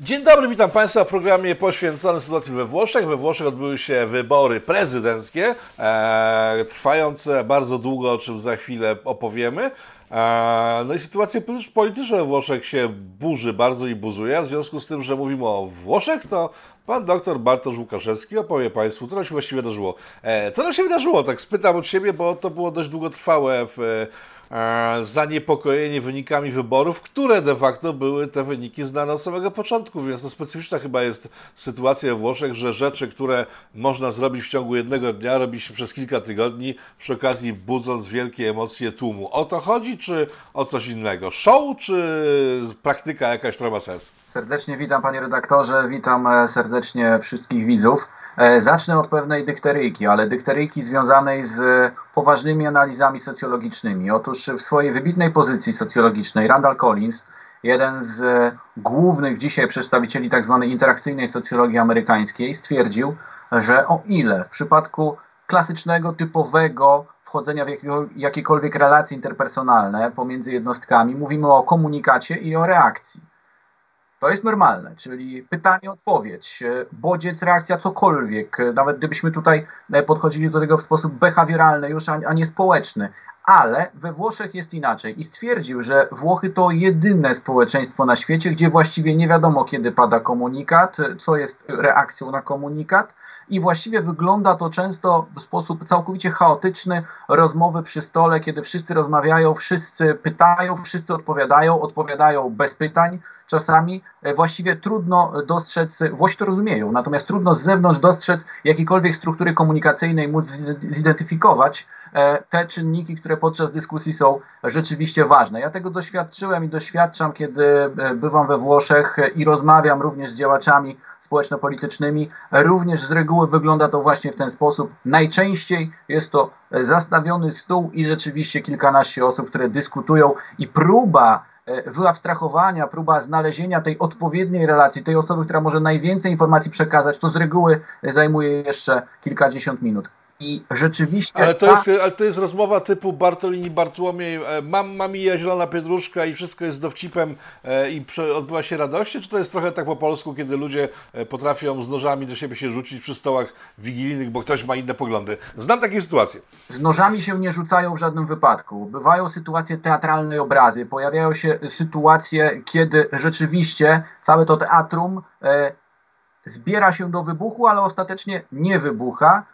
Dzień dobry, witam Państwa w programie poświęconym sytuacji we Włoszech. We Włoszech odbyły się wybory prezydenckie, e, trwające bardzo długo, o czym za chwilę opowiemy. E, no i sytuacja polityczna we Włoszech się burzy bardzo i buzuje. W związku z tym, że mówimy o Włoszech, to pan doktor Bartosz Łukaszewski opowie Państwu, co nam się właściwie wydarzyło. E, co nam się wydarzyło? Tak spytam od siebie, bo to było dość długotrwałe w zaniepokojeni wynikami wyborów, które de facto były te wyniki znane od samego początku, więc to specyficzna chyba jest sytuacja we Włoszech, że rzeczy, które można zrobić w ciągu jednego dnia, robi się przez kilka tygodni, przy okazji budząc wielkie emocje tłumu. O to chodzi, czy o coś innego? Show, czy praktyka jakaś, która ma sens? Serdecznie witam panie redaktorze, witam e, serdecznie wszystkich widzów. E, zacznę od pewnej dykteryjki, ale dykteryjki związanej z poważnymi analizami socjologicznymi. Otóż w swojej wybitnej pozycji socjologicznej Randall Collins, jeden z głównych dzisiaj przedstawicieli tzw. Tak interakcyjnej socjologii amerykańskiej, stwierdził, że o ile w przypadku klasycznego, typowego wchodzenia w jakiekolwiek relacje interpersonalne pomiędzy jednostkami mówimy o komunikacie i o reakcji to jest normalne, czyli pytanie, odpowiedź, e, bodziec, reakcja, cokolwiek, e, nawet gdybyśmy tutaj e, podchodzili do tego w sposób behawioralny już, a nie społeczny. Ale we Włoszech jest inaczej i stwierdził, że Włochy to jedyne społeczeństwo na świecie, gdzie właściwie nie wiadomo, kiedy pada komunikat, co jest reakcją na komunikat, i właściwie wygląda to często w sposób całkowicie chaotyczny. Rozmowy przy stole, kiedy wszyscy rozmawiają, wszyscy pytają, wszyscy odpowiadają, odpowiadają bez pytań. Czasami e, właściwie trudno dostrzec, Włosi to rozumieją, natomiast trudno z zewnątrz dostrzec jakiejkolwiek struktury komunikacyjnej, móc zidentyfikować te czynniki, które podczas dyskusji są rzeczywiście ważne. Ja tego doświadczyłem i doświadczam, kiedy e, bywam we Włoszech i rozmawiam również z działaczami społeczno-politycznymi. Również z reguły wygląda to właśnie w ten sposób. Najczęściej jest to zastawiony stół i rzeczywiście kilkanaście osób, które dyskutują i próba e, wyabstrahowania, próba znalezienia tej odpowiedniej relacji, tej osoby, która może najwięcej informacji przekazać, to z reguły zajmuje jeszcze kilkadziesiąt minut. I rzeczywiście. Ale to, ta... jest, ale to jest rozmowa typu Bartolini Bartłomiej, e, mam, mam ja zielona pietruszka i wszystko jest dowcipem e, i odbywa się radości, czy to jest trochę tak po polsku, kiedy ludzie e, potrafią z nożami do siebie się rzucić przy stołach wigilijnych, bo ktoś ma inne poglądy? Znam takie sytuacje. Z nożami się nie rzucają w żadnym wypadku. Bywają sytuacje teatralnej obrazy, pojawiają się sytuacje, kiedy rzeczywiście całe to teatrum zbiera się do wybuchu, ale ostatecznie nie wybucha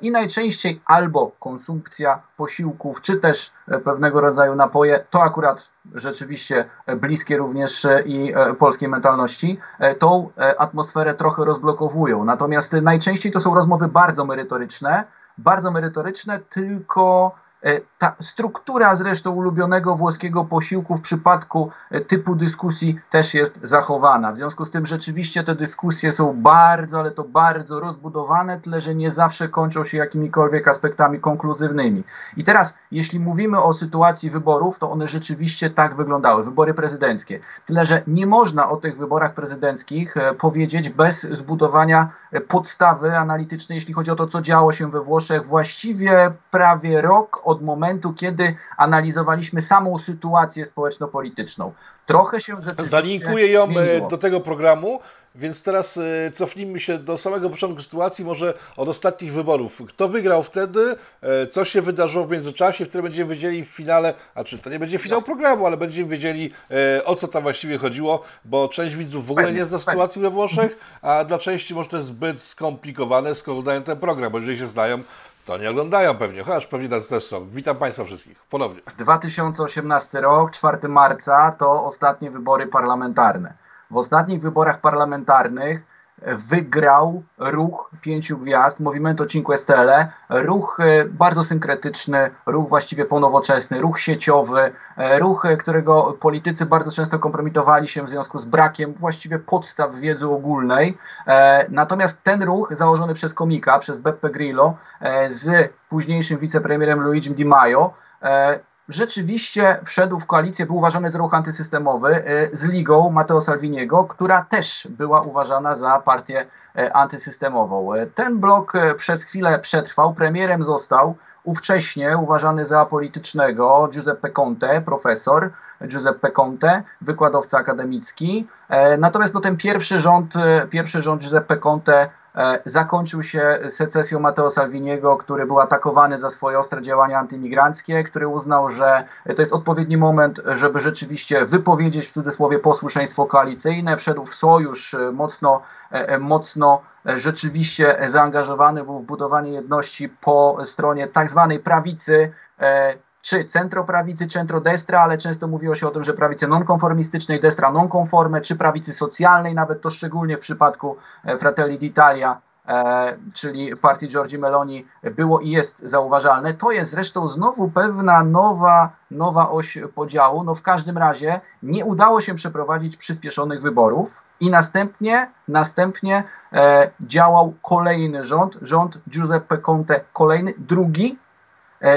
i najczęściej albo konsumpcja posiłków, czy też e, pewnego rodzaju napoje, to akurat rzeczywiście bliskie również e, i polskiej mentalności, tą atmosferę trochę rozblokowują. Natomiast najczęściej to są rozmowy bardzo merytoryczne, bardzo merytoryczne, tylko E, ta struktura zresztą ulubionego włoskiego posiłku w przypadku e, typu dyskusji też jest zachowana. W związku z tym rzeczywiście te dyskusje są bardzo, ale to bardzo rozbudowane, tyle że nie zawsze kończą się jakimikolwiek aspektami konkluzywnymi. I teraz, jeśli mówimy o sytuacji wyborów, to one rzeczywiście tak wyglądały, wybory prezydenckie. Tyle, że nie można o tych wyborach prezydenckich e, powiedzieć bez zbudowania podstawy analitycznej, jeśli chodzi o to, co działo się we Włoszech właściwie prawie rok momentu, kiedy analizowaliśmy samą sytuację społeczno-polityczną. Trochę się rzeczywiście Zalinkuję ją e, zmieniło. do tego programu, więc teraz e, cofnijmy się do samego początku sytuacji, może od ostatnich wyborów. Kto wygrał wtedy, e, co się wydarzyło w międzyczasie, wtedy będziemy wiedzieli w finale, a czy to nie będzie finał programu, ale będziemy wiedzieli o co tam właściwie chodziło, bo część widzów w ogóle pewnie, nie zna sytuacji we Włoszech, a dla części może to jest zbyt skomplikowane, skoro oglądają ten program, bo jeżeli się znają, to nie oglądają pewnie, chociaż pewnie nas też są. Witam Państwa wszystkich ponownie. 2018 rok, 4 marca to ostatnie wybory parlamentarne. W ostatnich wyborach parlamentarnych wygrał ruch pięciu gwiazd, Movimento Cinque Stelle, ruch e, bardzo synkretyczny, ruch właściwie ponowoczesny, ruch sieciowy, e, ruch, e, którego politycy bardzo często kompromitowali się w związku z brakiem właściwie podstaw wiedzy ogólnej. Natomiast ten ruch założony przez komika, przez Beppe Grillo z późniejszym wicepremierem Luigi Di Maio rzeczywiście wszedł w koalicję, był uważany za ruch antysystemowy e, z Ligą Matteo Salviniego, która też była uważana za partię e, antysystemową. E, ten blok przez chwilę przetrwał, premierem został ówcześnie uważany za politycznego Giuseppe Conte, profesor Giuseppe Conte, wykładowca akademicki. Natomiast no, ten pierwszy rząd, pierwszy rząd Giuseppe Conte zakończył się secesją Matteo Salviniego, który był atakowany za swoje ostre działania antymigranckie, który uznał, że to jest odpowiedni moment, żeby rzeczywiście wypowiedzieć w cudzysłowie posłuszeństwo koalicyjne. Wszedł w sojusz e, mocno, e, mocno rzeczywiście zaangażowany był w budowanie jedności po stronie tak zwanej prawicy czy centroprawicy, centrodestra, ale często mówiło się o tym, że prawicy nonkonformistycznej, destra nonkonforme, czy prawicy socjalnej, nawet to szczególnie w przypadku e, Fratelli d'Italia, e, czyli partii Giorgi Meloni, było i jest zauważalne. To jest zresztą znowu pewna nowa, nowa oś podziału. No w każdym razie nie udało się przeprowadzić przyspieszonych wyborów. I następnie, następnie e, działał kolejny rząd, rząd Giuseppe Conte, kolejny, drugi,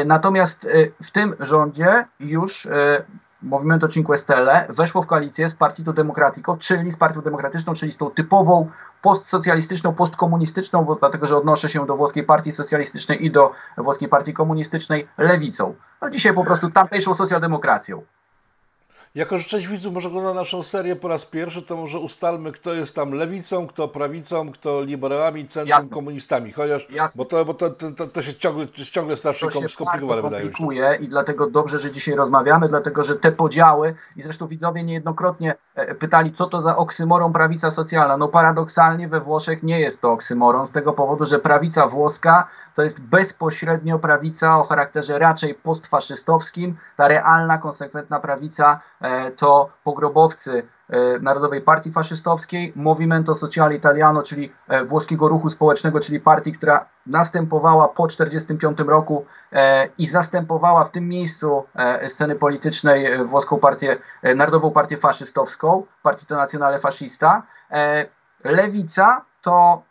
natomiast e, w tym rządzie już e, Movimento Cinque Stelle weszło w koalicję z Partito Democratico, czyli z Partią Demokratyczną, czyli z tą typową postsocjalistyczną, postkomunistyczną, bo dlatego, że odnoszę się do włoskiej partii socjalistycznej i do włoskiej partii komunistycznej, lewicą. No dzisiaj po prostu tamtejszą socjaldemokracją. Jako, że część widzów może ogląda naszą serię po raz pierwszy, to może ustalmy, kto jest tam lewicą, kto prawicą, kto liberałami, centrum, Jasne. komunistami. Chociaż, Jasne. bo, to, bo to, to, to się ciągle, ciągle strasznie to skomplikowane wydaje mi się. i dlatego dobrze, że dzisiaj rozmawiamy, dlatego, że te podziały i zresztą widzowie niejednokrotnie e, pytali, co to za oksymoron prawica socjalna. No paradoksalnie we Włoszech nie jest to oksymoron z tego powodu, że prawica włoska to jest bezpośrednio prawica o charakterze raczej postfaszystowskim, ta realna, konsekwentna prawica E, to pogrobowcy e, Narodowej Partii Faszystowskiej, Movimento Sociale Italiano, czyli e, włoskiego ruchu społecznego, czyli partii, która następowała po 1945 roku i zastępowała w tym miejscu sceny politycznej włoską partię, Narodową Partię Faszystowską, Partito Nazionale Fascista. Lewica to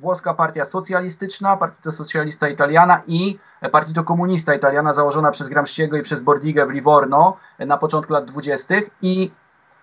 włoska partia socjalistyczna, Partito Socialista Italiana i Partito Comunista Italiana założona przez Gramsciego i przez Bordigę w Livorno na początku lat 20. i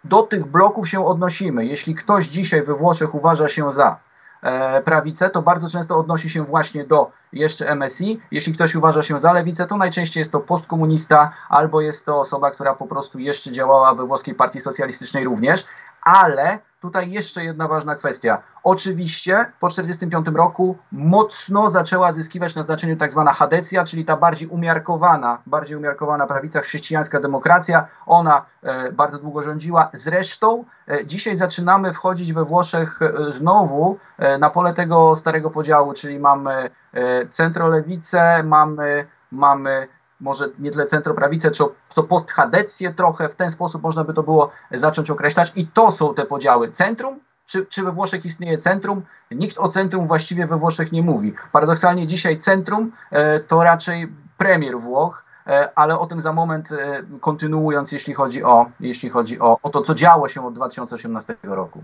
do tych bloków się odnosimy. Jeśli ktoś dzisiaj we Włoszech uważa się za e, prawicę, to bardzo często odnosi się właśnie do jeszcze MSI. Jeśli ktoś uważa się za lewicę, to najczęściej jest to postkomunista albo jest to osoba, która po prostu jeszcze działała we włoskiej partii socjalistycznej również, ale tutaj jeszcze jedna ważna kwestia. Oczywiście po 1945 roku mocno zaczęła zyskiwać na znaczeniu tak zwana Hadecja, czyli ta bardziej umiarkowana, bardziej umiarkowana prawica chrześcijańska demokracja. Ona e, bardzo długo rządziła. Zresztą e, dzisiaj zaczynamy wchodzić we Włoszech e, znowu e, na pole tego starego podziału, czyli mamy e, centrolewicę, mamy, mamy może nie tyle centroprawicę, co, co posthadecję trochę, w ten sposób można by to było zacząć określać i to są te podziały. Centrum, czy, czy we Włoszech istnieje centrum? Nikt o centrum właściwie we Włoszech nie mówi. Paradoksalnie dzisiaj centrum e, to raczej premier Włoch, e, ale o tym za moment e, kontynuując, jeśli chodzi, o, jeśli chodzi o, o to, co działo się od 2018 roku.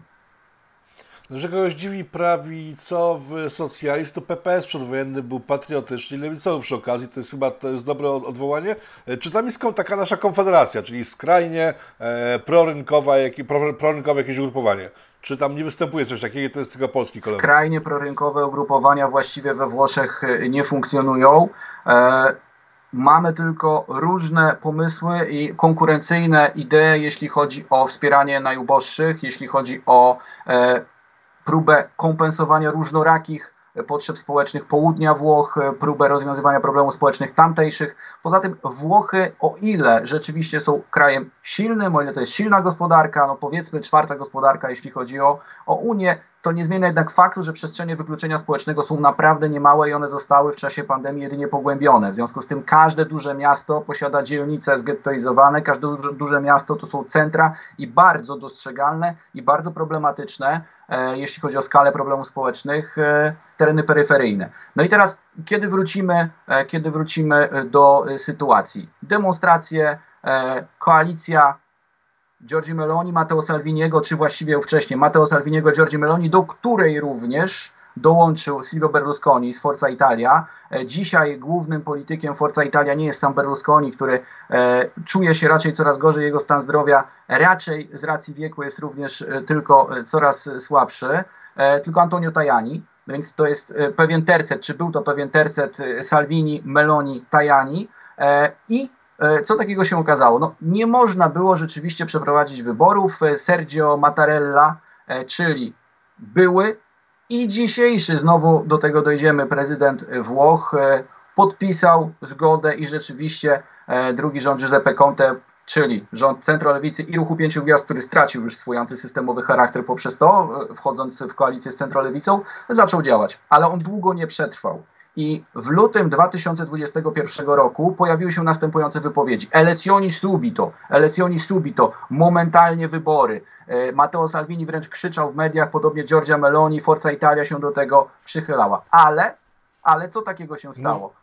Że kogoś dziwi prawicowy socjalizm, to PPS przedwojenny był patriotyczny i lewicowy przy okazji, to jest chyba to jest dobre odwołanie. E, czy tam jest taka nasza konfederacja, czyli skrajnie e, prorynkowa, jak, pro, prorynkowe jakieś ugrupowanie? Czy tam nie występuje coś takiego, to jest tylko polski kolor? Skrajnie prorynkowe ugrupowania właściwie we Włoszech e, nie funkcjonują. E, mamy tylko różne pomysły i konkurencyjne idee, jeśli chodzi o wspieranie najuboższych, jeśli chodzi o e, próbę kompensowania różnorakich potrzeb społecznych południa Włoch, próbę rozwiązywania problemów społecznych tamtejszych. Poza tym Włochy, o ile rzeczywiście są krajem silnym, o ile to jest silna gospodarka, no powiedzmy czwarta gospodarka, jeśli chodzi o, o Unię, to nie zmienia jednak faktu, że przestrzenie wykluczenia społecznego są naprawdę niemałe i one zostały w czasie pandemii jedynie pogłębione. W związku z tym każde duże miasto posiada dzielnice zgettoizowane, każde duże miasto to są centra i bardzo dostrzegalne i bardzo problematyczne, e, jeśli chodzi o skalę problemów społecznych, e, tereny peryferyjne. No i teraz, kiedy wrócimy, e, kiedy wrócimy do sytuacji? Demonstracje, koalicja Giorgi Meloni, Matteo Salviniego, czy właściwie wcześniej Matteo Salviniego, Giorgi Meloni, do której również dołączył Silvio Berlusconi z Forza Italia. E, dzisiaj głównym politykiem Forza Italia nie jest sam Berlusconi, który e, czuje się raczej coraz gorzej, jego stan zdrowia raczej z racji wieku jest również e, tylko coraz słabszy, tylko Antonio Tajani. Więc to jest pewien tercet, czy był to pewien tercet Salvini, Meloni, Tajani i co takiego się okazało? No, nie można było rzeczywiście przeprowadzić wyborów. Sergio Mattarella, czyli były i dzisiejszy, znowu do tego dojdziemy, prezydent Włoch podpisał zgodę i rzeczywiście drugi rząd Giuseppe Conte czyli rząd centrolewicy i ruchu pięciu gwiazd, który stracił już swój antysystemowy charakter poprzez to, e, wchodząc w koalicję z centrolewicą, zaczął działać, ale on długo nie przetrwał. I w lutym 2021 roku pojawiły się następujące wypowiedzi. Elezioni subito, elezioni subito, momentalnie wybory. E, Matteo Salvini wręcz krzyczał w mediach, podobnie Giorgia Meloni, Forza Italia się do tego przychylała. Ale, ale co takiego się stało?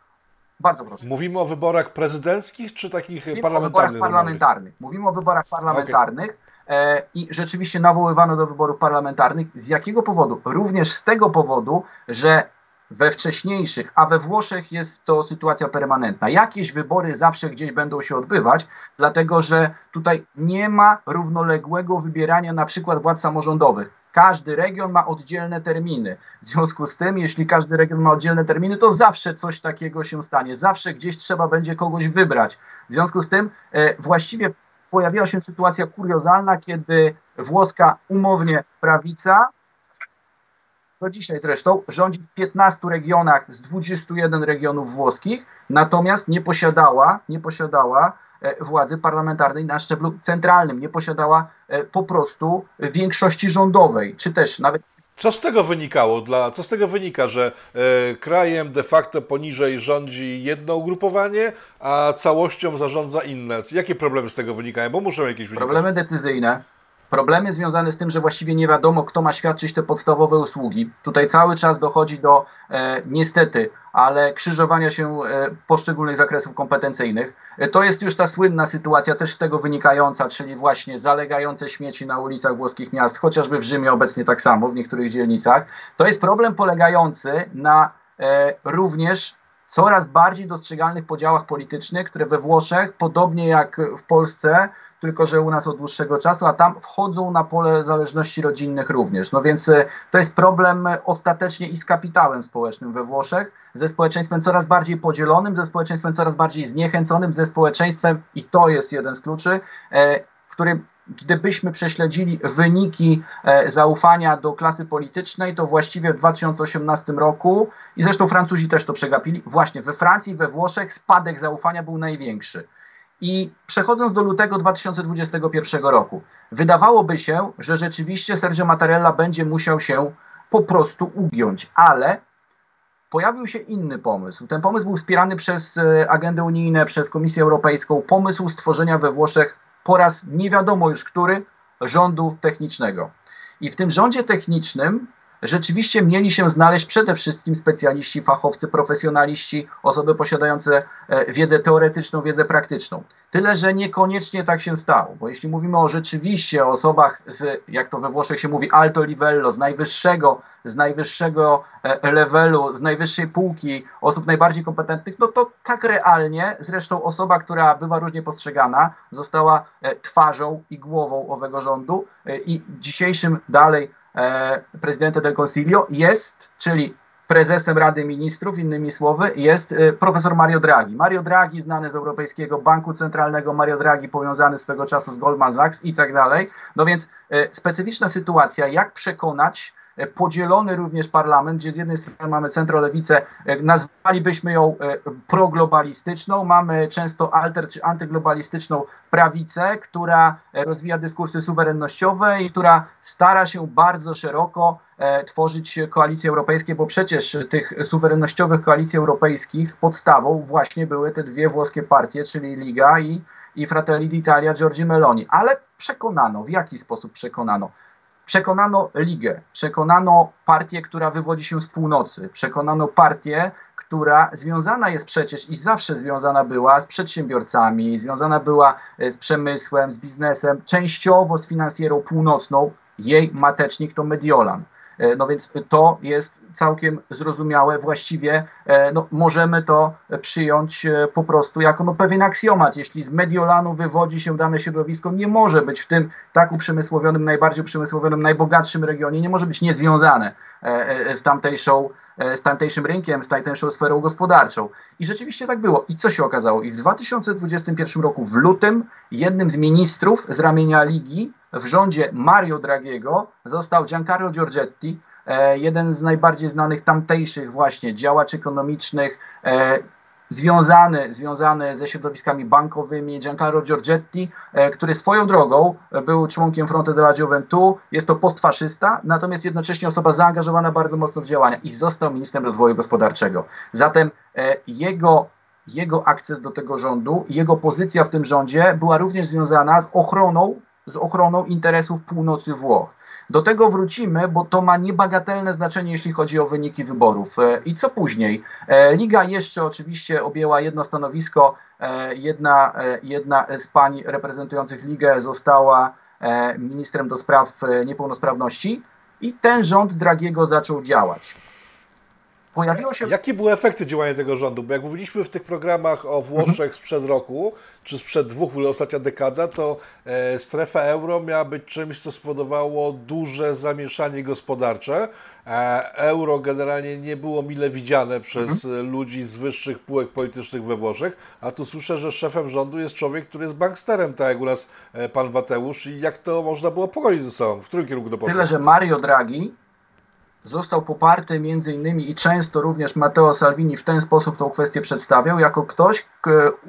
Bardzo proszę. Mówimy o wyborach prezydenckich czy takich Mówimy parlamentarnych? O wyborach parlamentarnych. Mówimy o wyborach parlamentarnych. Okay. I rzeczywiście nawoływano do wyborów parlamentarnych. Z jakiego powodu? Również z tego powodu, że we wcześniejszych, a we Włoszech jest to sytuacja permanentna. Jakieś wybory zawsze gdzieś będą się odbywać, dlatego że tutaj nie ma równoległego wybierania na przykład władz samorządowych. Każdy region ma oddzielne terminy. W związku z tym, jeśli każdy region ma oddzielne terminy, to zawsze coś takiego się stanie. Zawsze gdzieś trzeba będzie kogoś wybrać. W związku z tym e, właściwie pojawiła się sytuacja kuriozalna, kiedy włoska umownie prawica, do dzisiaj zresztą, rządzi w 15 regionach z 21 regionów włoskich, natomiast nie posiadała, nie posiadała E, władzy parlamentarnej na szczeblu centralnym, nie posiadała e, po prostu większości rządowej, czy też nawet co z tego wynikało? Dla, co z tego wynika, że e, krajem de facto poniżej rządzi jedno ugrupowanie, a całością zarządza inne? Jakie problemy z tego wynikają? Bo muszą jakieś wynikać. Problemy decyzyjne, Problemy związane z tym, że właściwie nie wiadomo, kto ma świadczyć te podstawowe usługi. Tutaj cały czas dochodzi do e, niestety, ale krzyżowania się e, poszczególnych zakresów kompetencyjnych. E, to jest już ta słynna sytuacja, też z tego wynikająca, czyli właśnie zalegające śmieci na ulicach włoskich miast, chociażby w Rzymie obecnie tak samo, w niektórych dzielnicach. To jest problem polegający na e, również coraz bardziej dostrzegalnych podziałach politycznych, które we Włoszech, podobnie jak w Polsce, tylko że u nas od dłuższego czasu, a tam wchodzą na pole zależności rodzinnych również. No więc e, to jest problem ostatecznie i z kapitałem społecznym we Włoszech, ze społeczeństwem coraz bardziej podzielonym, ze społeczeństwem coraz bardziej zniechęconym, ze społeczeństwem, i to jest jeden z kluczy, w którym gdybyśmy prześledzili wyniki e, zaufania do klasy politycznej, to właściwie w 2018 roku, i zresztą Francuzi też to przegapili, właśnie we Francji we Włoszech spadek zaufania był największy. I przechodząc do lutego 2021 roku, wydawałoby się, że rzeczywiście Sergio Mattarella będzie musiał się po prostu ugiąć, ale pojawił się inny pomysł. Ten pomysł był wspierany przez e, agendę unijne, przez Komisję Europejską, pomysł stworzenia we Włoszech po raz nie wiadomo już który rządu technicznego. I w tym rządzie technicznym rzeczywiście mieli się znaleźć przede wszystkim specjaliści, fachowcy, profesjonaliści, osoby posiadające e, wiedzę teoretyczną, wiedzę praktyczną. Tyle, że niekoniecznie tak się stało, bo jeśli mówimy o rzeczywiście osobach z, jak to we Włoszech się mówi, alto livello, z najwyższego, z najwyższego e, levelu, z najwyższej półki, osób najbardziej kompetentnych, no to tak realnie, zresztą osoba, która bywa różnie postrzegana, została e, twarzą i głową owego rządu i dzisiejszym dalej prezydenta del Consiglio jest, czyli prezesem Rady Ministrów, innymi słowy, jest e, profesor Mario Draghi. Mario Draghi znany z Europejskiego Banku Centralnego, Mario Draghi powiązany swego czasu z Goldman Sachs i tak dalej. No więc e, specyficzna sytuacja, jak przekonać E, podzielony również parlament, gdzie z jednej strony mamy centrolewicę, e, nazwalibyśmy ją e, proglobalistyczną, mamy często alter czy antyglobalistyczną prawicę, która rozwija dyskursy suwerennościowe i która stara się bardzo szeroko tworzyć koalicje europejskie, bo przecież tych suwerennościowych koalicji europejskich podstawą właśnie były te dwie włoskie partie, czyli Liga i, i Fratelli d'Italia Giorgi Meloni. Ale przekonano, w jaki sposób przekonano? Przekonano Ligę, przekonano partię, która wywodzi się z północy, przekonano partię, która związana jest przecież i zawsze związana była z przedsiębiorcami, związana była e, z przemysłem, z biznesem, częściowo z finansjerą północną, jej matecznik to Mediolan. No więc to jest całkiem zrozumiałe, właściwie no, możemy to przyjąć po prostu jako no, pewien aksjomat. Jeśli z Mediolanu wywodzi się dane środowisko, nie może być w tym tak uprzemysłowionym, najbardziej uprzemysłowionym, najbogatszym regionie, nie może być niezwiązane z tamtejszą z tamtejszym rynkiem, z tamtejszą sferą gospodarczą. I rzeczywiście tak było. I co się okazało? I w 2021 roku, w lutym, jednym z ministrów z ramienia ligi w rządzie Mario Dragiego został Giancarlo Giorgetti, e, jeden z najbardziej znanych tamtejszych właśnie działaczy ekonomicznych, e, związany, związany ze środowiskami bankowymi, Giancarlo Giorgetti, e, który swoją drogą był członkiem Fronte della Gioventù, jest to postfaszysta, natomiast jednocześnie osoba zaangażowana bardzo mocno w działania i został ministrem rozwoju gospodarczego. Zatem jego jego akces do tego rządu, jego pozycja w tym rządzie była również związana z ochroną z ochroną interesów północy Włoch. Do tego wrócimy, bo to ma niebagatelne znaczenie, jeśli chodzi o wyniki wyborów. E, I co później? E, Liga jeszcze oczywiście objęła jedno stanowisko. E, jedna, jedna z pań reprezentujących Ligę została ministrem do spraw niepełnosprawności i ten rząd Dragiego zaczął działać pojawiło się... Jakie były efekty działania tego rządu? Bo jak mówiliśmy w tych programach o Włoszech sprzed roku, czy sprzed dwóch, w ogóle ostatnia dekada, to e, strefa euro miała być czymś, co spowodowało duże zamieszanie gospodarcze. E, euro generalnie nie było mile widziane przez mhm. ludzi z wyższych półek politycznych we Włoszech, a tu słyszę, że szefem rządu jest człowiek, który jest banksterem, tak jak u nas e, pan Wateusz i jak to można było pogodzić ze sobą? W którym kierunku to poszło? Tyle, że Mario Draghi został poparty między innymi i często również Matteo Salvini w ten sposób tą kwestię przedstawiał, jako ktoś,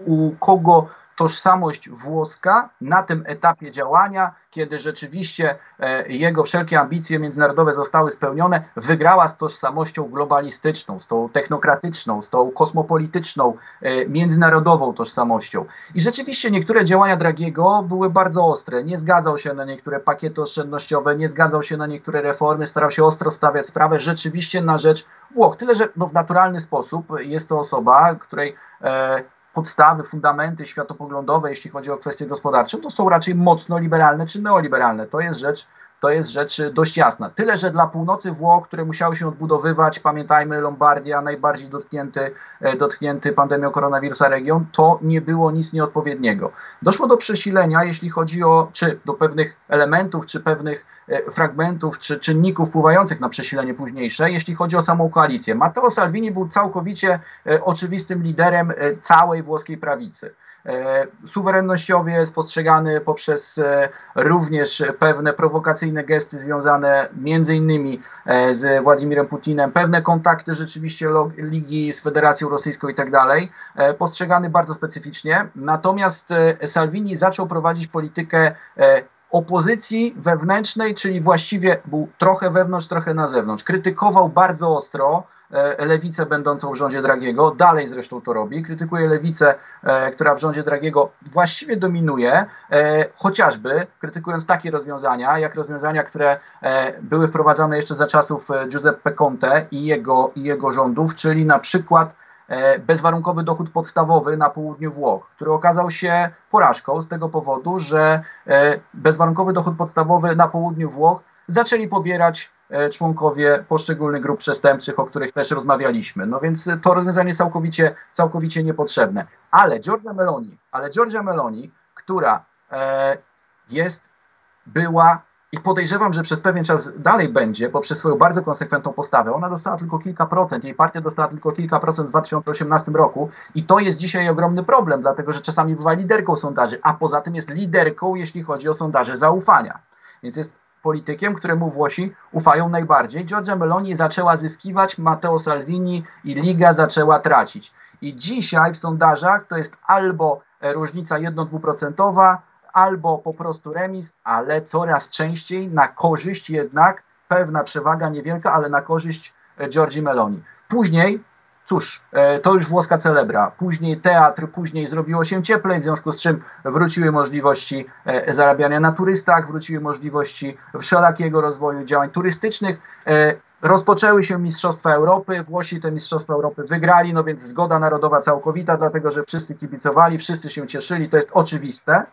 u kogo tożsamość włoska na tym etapie działania, kiedy rzeczywiście e, jego wszelkie ambicje międzynarodowe zostały spełnione, wygrała z tożsamością globalistyczną, z tą technokratyczną, z tą kosmopolityczną, e, międzynarodową tożsamością. I rzeczywiście niektóre działania Dragiego były bardzo ostre. Nie zgadzał się na niektóre pakiety oszczędnościowe, nie zgadzał się na niektóre reformy, starał się ostro stawiać sprawę rzeczywiście na rzecz Włoch. Tyle, że no, w naturalny sposób jest to osoba, której e, podstawy, fundamenty światopoglądowe, jeśli chodzi o kwestie gospodarcze, to są raczej mocno liberalne czy neoliberalne. To jest rzecz, to jest rzecz dość jasna. Tyle, że dla północy Włoch, które musiały się odbudowywać, pamiętajmy Lombardia, najbardziej dotknięty, e, dotknięty pandemią koronawirusa region, to nie było nic nieodpowiedniego. Doszło do przesilenia, jeśli chodzi o, czy do pewnych elementów, czy pewnych e, fragmentów, czy czynników wpływających na przesilenie późniejsze, jeśli chodzi o samą koalicję. Matteo Salvini był całkowicie e, oczywistym liderem całej włoskiej prawicy. E, suwerennościowie jest postrzegany poprzez e, również pewne prowokacyjne gesty związane między innymi e, z Władimirem Putinem, pewne kontakty rzeczywiście Ligi z Federacją Rosyjską i tak dalej, postrzegany bardzo specyficznie. Natomiast Salvini zaczął prowadzić politykę opozycji wewnętrznej, czyli właściwie był trochę wewnątrz, trochę na zewnątrz. Krytykował bardzo ostro lewicę będącą w rządzie Dragiego, dalej zresztą to robi, krytykuje lewicę, e, która w rządzie Dragiego właściwie dominuje, e, chociażby krytykując takie rozwiązania, jak rozwiązania, które były wprowadzane jeszcze za czasów Giuseppe Conte i jego, i jego rządów, czyli na przykład bezwarunkowy dochód podstawowy na południu Włoch, który okazał się porażką z tego powodu, że bezwarunkowy dochód podstawowy na południu Włoch zaczęli pobierać E, członkowie poszczególnych grup przestępczych, o których też rozmawialiśmy. No więc to rozwiązanie całkowicie, całkowicie niepotrzebne. Ale Giorgia Meloni, ale Giorgia Meloni, która e, jest, była i podejrzewam, że przez pewien czas dalej będzie, poprzez swoją bardzo konsekwentną postawę. Ona dostała tylko kilka procent, jej partia dostała tylko kilka procent w 2018 roku i to jest dzisiaj ogromny problem, dlatego że czasami bywa liderką sondaży, a poza tym jest liderką, jeśli chodzi o sondaże zaufania. Więc jest politykiem, któremu Włosi ufają najbardziej. Giorgia Meloni zaczęła zyskiwać, Matteo Salvini i Liga zaczęła tracić. I dzisiaj w sondażach to jest albo różnica 1-2%, albo po prostu remis, ale coraz częściej na korzyść jednak, pewna przewaga niewielka, ale na korzyść Giorgi Meloni. Później Cóż, e, to już włoska celebra. Później teatr, później zrobiło się cieplej, w związku z czym wróciły możliwości e, zarabiania na turystach, wróciły możliwości wszelakiego rozwoju działań turystycznych. E, rozpoczęły się Mistrzostwa Europy, Włosi te Mistrzostwa Europy wygrali, no więc zgoda narodowa całkowita, dlatego że wszyscy kibicowali, wszyscy się cieszyli, to jest oczywiste.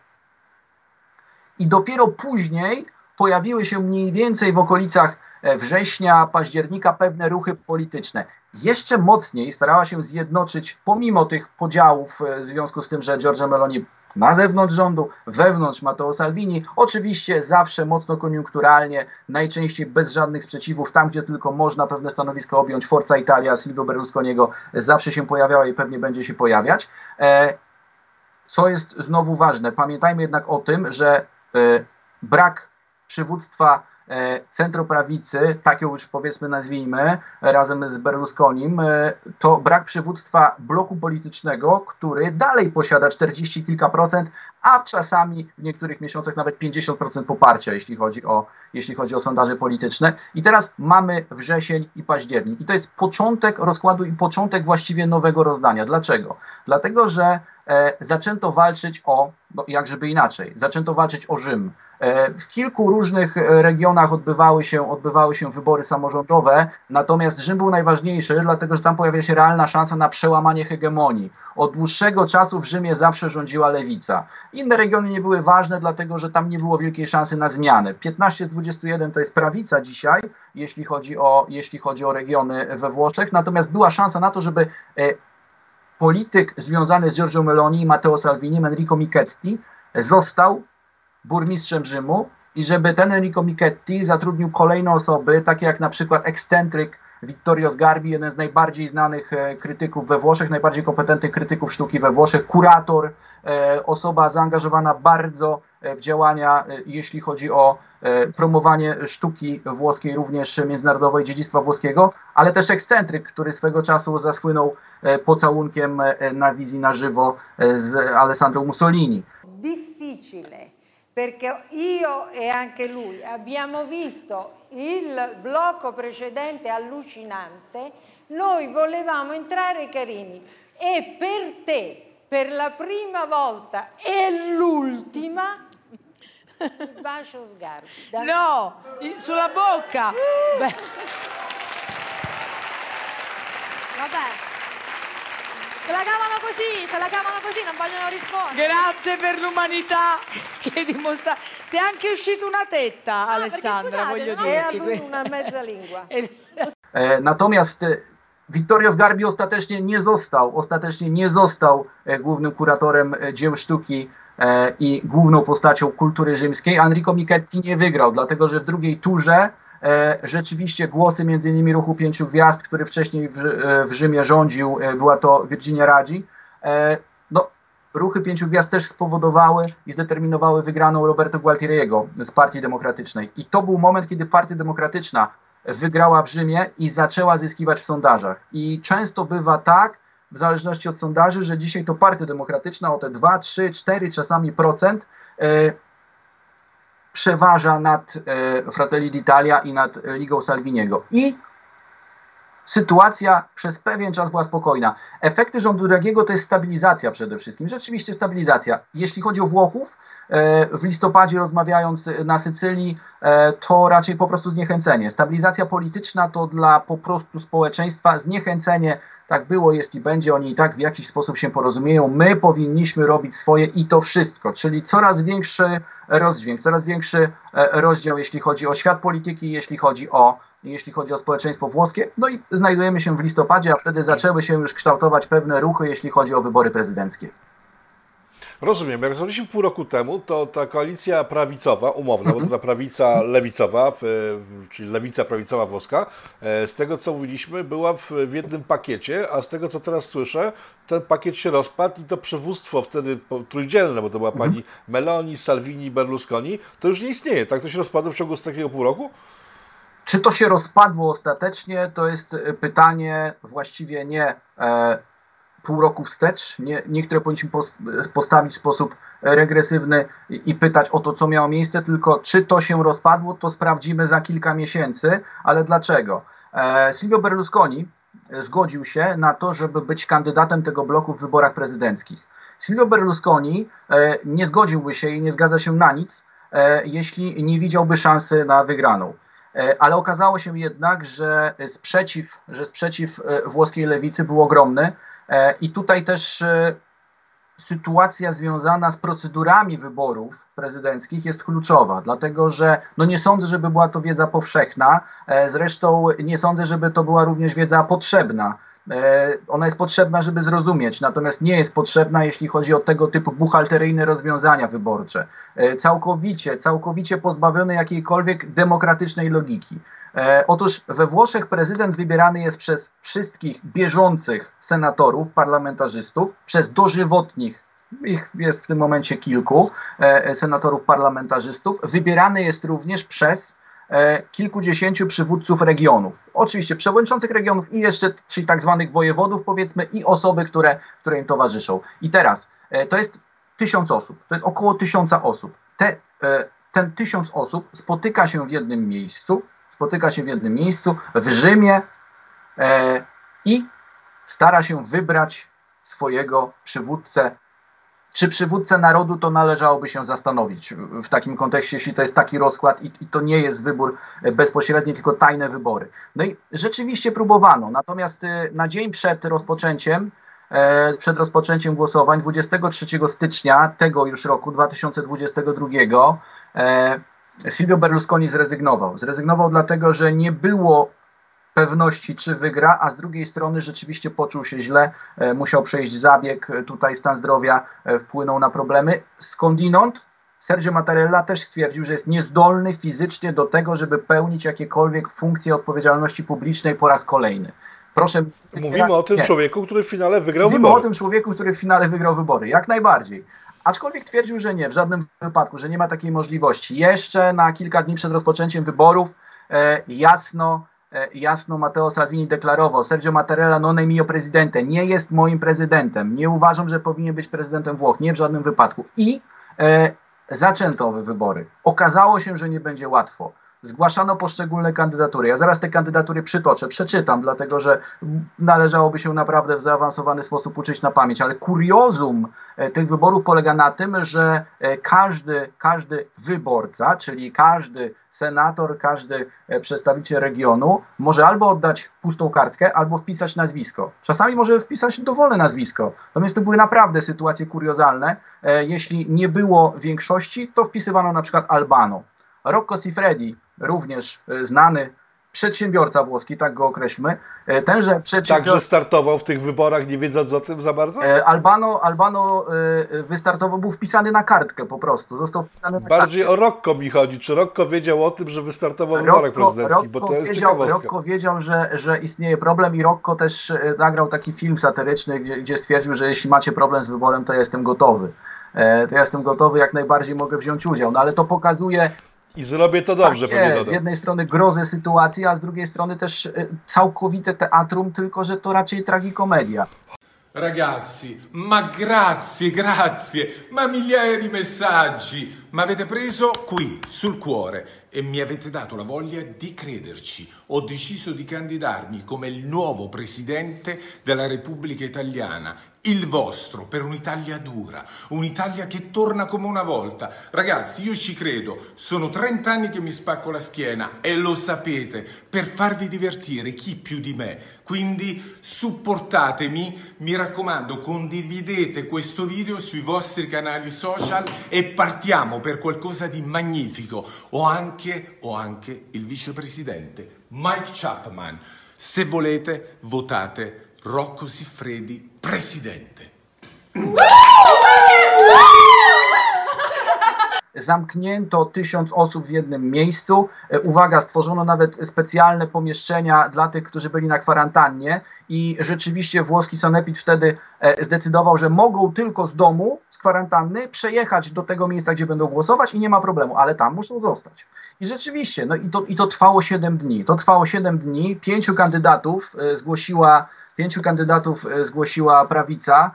I dopiero później pojawiły się mniej więcej w okolicach września, października pewne ruchy polityczne. Jeszcze mocniej starała się zjednoczyć, pomimo tych podziałów, w związku z tym, że Giorgia Meloni na zewnątrz rządu, wewnątrz Matteo Salvini. Oczywiście zawsze mocno koniunkturalnie, najczęściej bez żadnych sprzeciwów, tam gdzie tylko można pewne stanowisko objąć. Forza Italia, Silvio Berlusconiego zawsze się pojawiała i pewnie będzie się pojawiać. E, co jest znowu ważne, pamiętajmy jednak o tym, że e, brak przywództwa E, centroprawicy, tak ją już powiedzmy nazwijmy, razem z Berlusconim, e, to brak przywództwa bloku politycznego, który dalej posiada 40 kilka procent, a czasami w niektórych miesiącach nawet 50% poparcia, jeśli chodzi, o, jeśli chodzi o sondaże polityczne. I teraz mamy wrzesień i październik. I to jest początek rozkładu i początek właściwie nowego rozdania. Dlaczego? Dlatego, że zaczęto walczyć o, no jak żeby inaczej, zaczęto walczyć o Rzym. E, w kilku różnych e, regionach odbywały się, odbywały się wybory samorządowe, natomiast Rzym był najważniejszy, dlatego że tam pojawia się realna szansa na przełamanie hegemonii. Od dłuższego czasu w Rzymie zawsze rządziła lewica. Inne regiony nie były ważne, dlatego że tam nie było wielkiej szansy na zmianę. 15 z 21 to jest prawica dzisiaj, jeśli chodzi o, jeśli chodzi o regiony we Włoszech, natomiast była szansa na to, żeby e, polityk związany z Giorgio Meloni, Matteo Salvini, Enrico Michetti został burmistrzem Rzymu i żeby ten Enrico Michetti zatrudnił kolejne osoby, takie jak na przykład ekscentryk Vittorio Sgarbi, jeden z najbardziej znanych e, krytyków we Włoszech, najbardziej kompetentnych krytyków sztuki we Włoszech, kurator, e, osoba zaangażowana bardzo w działania, jeśli chodzi o promowanie sztuki włoskiej, również międzynarodowej dziedzictwa włoskiego, ale też ekscentryk, który swego czasu zasłynął pocałunkiem na wizji na żywo z Alessandro Mussolini. Difficile perché io e anche lui abbiamo visto il blocco precedente allucinante, noi volevamo entrare carini e per te, per la prima volta e l'ultima, il bacio sgarbi. Da... No, sulla bocca. Beh. Vabbè. Se la cavano così, se la cavano così, non vogliono rispondere. Grazie per l'umanità che dimostra. Ti è anche uscita una tetta, no, Alessandra, scusate, voglio dirti. una mezza lingua. E, natomiast e, Vittorio Sgarbi ostatecznie nie został, ostatecznie nie został e, głównym kuratorem dzieł sztuki i główną postacią kultury rzymskiej. Enrico Michetti nie wygrał, dlatego że w drugiej turze E, rzeczywiście głosy między innymi ruchu Pięciu Gwiazd, który wcześniej w, e, w Rzymie rządził, e, była to Virginia Radzi. No, ruchy Pięciu Gwiazd też spowodowały i zdeterminowały wygraną Roberto Gualtieriego z Partii Demokratycznej. I to był moment, kiedy Partia Demokratyczna wygrała w Rzymie i zaczęła zyskiwać w sondażach. I często bywa tak, w zależności od sondaży, że dzisiaj to Partia Demokratyczna o te 2, 3, 4 czasami procent przeważa nad e, Fratelli d'Italia i nad Ligą Salviniego. I sytuacja przez pewien czas była spokojna. Efekty rządu Dragiego to jest stabilizacja przede wszystkim. Rzeczywiście stabilizacja. Jeśli chodzi o Włochów, e, w listopadzie rozmawiając na Sycylii, e, to raczej po prostu zniechęcenie. Stabilizacja polityczna to dla po prostu społeczeństwa zniechęcenie tak było, jest i będzie, oni i tak w jakiś sposób się porozumieją. My powinniśmy robić swoje i to wszystko, czyli coraz większy rozdźwięk, coraz większy e, rozdział, jeśli chodzi o świat polityki, jeśli chodzi o, jeśli chodzi o społeczeństwo włoskie. No i znajdujemy się w listopadzie, a wtedy zaczęły się już kształtować pewne ruchy, jeśli chodzi o wybory prezydenckie. Rozumiem. Jak zrobiliśmy pół roku temu, to ta koalicja prawicowa, umowna, bo to ta prawica lewicowa, czyli lewica prawicowa włoska, e, z tego co mówiliśmy, była w, w jednym pakiecie, a z tego co teraz słyszę, ten pakiet się rozpadł i to przywództwo wtedy trójdzielne, bo to była pani mhm. Meloni, Salvini, Berlusconi, to już nie istnieje. Tak to się rozpadło w ciągu z takiego pół roku? Czy to się rozpadło ostatecznie, to jest e, pytanie właściwie nie e, pół roku wstecz. Nie, niektóre powinniśmy postawić w sposób regresywny i pytać o to, co miało miejsce, tylko czy to się rozpadło, to sprawdzimy za kilka miesięcy. Ale dlaczego? E, Silvio Berlusconi zgodził się na to, żeby być kandydatem tego bloku w wyborach prezydenckich. Silvio Berlusconi e, nie zgodziłby się i nie zgadza się na nic, e, jeśli nie widziałby szansy na wygraną. E, ale okazało się jednak, że sprzeciw, że sprzeciw e, włoskiej lewicy był ogromny, I tutaj też e, sytuacja związana z procedurami wyborów prezydenckich jest kluczowa, dlatego że no nie sądzę, żeby była to wiedza powszechna, e, zresztą nie sądzę, żeby to była również wiedza potrzebna. E, ona jest potrzebna, żeby zrozumieć, natomiast nie jest potrzebna, jeśli chodzi o tego typu buchalteryjne rozwiązania wyborcze. E, całkowicie, całkowicie pozbawione jakiejkolwiek demokratycznej logiki. E, otóż we Włoszech prezydent wybierany jest przez wszystkich bieżących senatorów, parlamentarzystów, przez dożywotnich ich jest w tym momencie kilku senatorów parlamentarzystów. Wybierany jest również przez kilkudziesięciu przywódców regionów. Oczywiście przewodniczących regionów i jeszcze, czyli tak zwanych wojewodów powiedzmy i osoby, które, które im towarzyszą. I teraz e, to jest tysiąc osób, to jest około tysiąca osób. Te, e, ten tysiąc osób spotyka się w jednym miejscu, spotyka się w jednym miejscu w Rzymie i stara się wybrać swojego przywódcę czy przywódcę narodu, to należałoby się zastanowić w takim kontekście, jeśli to jest taki rozkład i, i, to nie jest wybór bezpośredni, tylko tajne wybory. No i rzeczywiście próbowano, natomiast y, na dzień przed rozpoczęciem, e, przed rozpoczęciem głosowań, 23 stycznia tego już roku, 2022, e, Silvio Berlusconi zrezygnował. Zrezygnował dlatego, że nie było pewności, czy wygra, a z drugiej strony rzeczywiście poczuł się źle, e, musiał przejść zabieg, e, tutaj stan zdrowia e, wpłynął na problemy. Skądinąd Sergio Mattarella też stwierdził, że jest niezdolny fizycznie do tego, żeby pełnić jakiekolwiek funkcje odpowiedzialności publicznej po raz kolejny. Proszę. Mówimy o tym nie. człowieku, który w finale wygrał Mówimy wybory. Mówimy o tym człowieku, który w finale wygrał wybory, jak najbardziej. Aczkolwiek twierdził, że nie, w żadnym wypadku, że nie ma takiej możliwości. Jeszcze na kilka dni przed rozpoczęciem wyborów e, jasno jasno Matteo Salvini deklarował, Sergio Mattarella non è mio presidente, nie jest moim prezydentem, nie uważam, że powinien być prezydentem Włoch, nie w żadnym wypadku. I e, zaczęto wybory. Okazało się, że nie będzie łatwo zgłaszano poszczególne kandydatury. Ja zaraz te kandydatury przytoczę, przeczytam, dlatego że należałoby się naprawdę w zaawansowany sposób uczyć na pamięć, ale kuriozum e, tych wyborów polega na tym, że e, każdy, każdy wyborca, czyli każdy senator, każdy e, przedstawiciel regionu może albo oddać pustą kartkę, albo wpisać nazwisko. Czasami może wpisać dowolne nazwisko. Natomiast to były naprawdę sytuacje kuriozalne. Jeśli nie było większości, to wpisywano na przykład Albano. Rocco Siffredi, również e, znany przedsiębiorca włoski, tak go określmy. E, tenże przedsiębiorca... Także startował w tych wyborach, nie wiedząc o tym za bardzo? E, Albano, Albano wystartował, był wpisany na kartkę po prostu. Został wpisany Bardziej kartkę. o Rocco mi chodzi. Czy Rocco wiedział o tym, że wystartował w wyborach prezydenckich? Bo to jest wiedział, ciekawostka. Rocco wiedział, że, że istnieje problem i Rocco też nagrał taki film satyryczny, gdzie, gdzie stwierdził, że jeśli macie problem z wyborem, to ja jestem gotowy. To ja jestem gotowy, jak najbardziej mogę wziąć udział. No ale to pokazuje i zrobię to dobrze, tak pewnie Z jednej strony grozę sytuacji, a z drugiej strony też y, całkowite teatrum, tylko że to raczej tragikomedia. Ragazzi, ma grazie, grazie, ma migliaia di messaggi, ma avete preso qui, sul cuore, e mi avete dato la voglia di crederci. Ho deciso di candidarmi come il nuovo presidente della Repubblica Italiana il vostro per un'Italia dura, un'Italia che torna come una volta. Ragazzi, io ci credo, sono 30 anni che mi spacco la schiena e lo sapete, per farvi divertire chi più di me. Quindi supportatemi, mi raccomando, condividete questo video sui vostri canali social e partiamo per qualcosa di magnifico. Ho anche, ho anche il vicepresidente Mike Chapman. Se volete, votate Rocco Siffredi presidente. Zamknięto tysiąc osób w jednym miejscu. E, uwaga, stworzono nawet specjalne pomieszczenia dla tych, którzy byli na kwarantannie i rzeczywiście włoski sanepid wtedy e, zdecydował, że mogą tylko z domu, z kwarantanny, przejechać do tego miejsca, gdzie będą głosować i nie ma problemu, ale tam muszą zostać. I rzeczywiście, no i to, i to trwało 7 dni. To trwało 7 dni. Pięciu kandydatów e, zgłosiła Pięciu kandydatów zgłosiła prawica,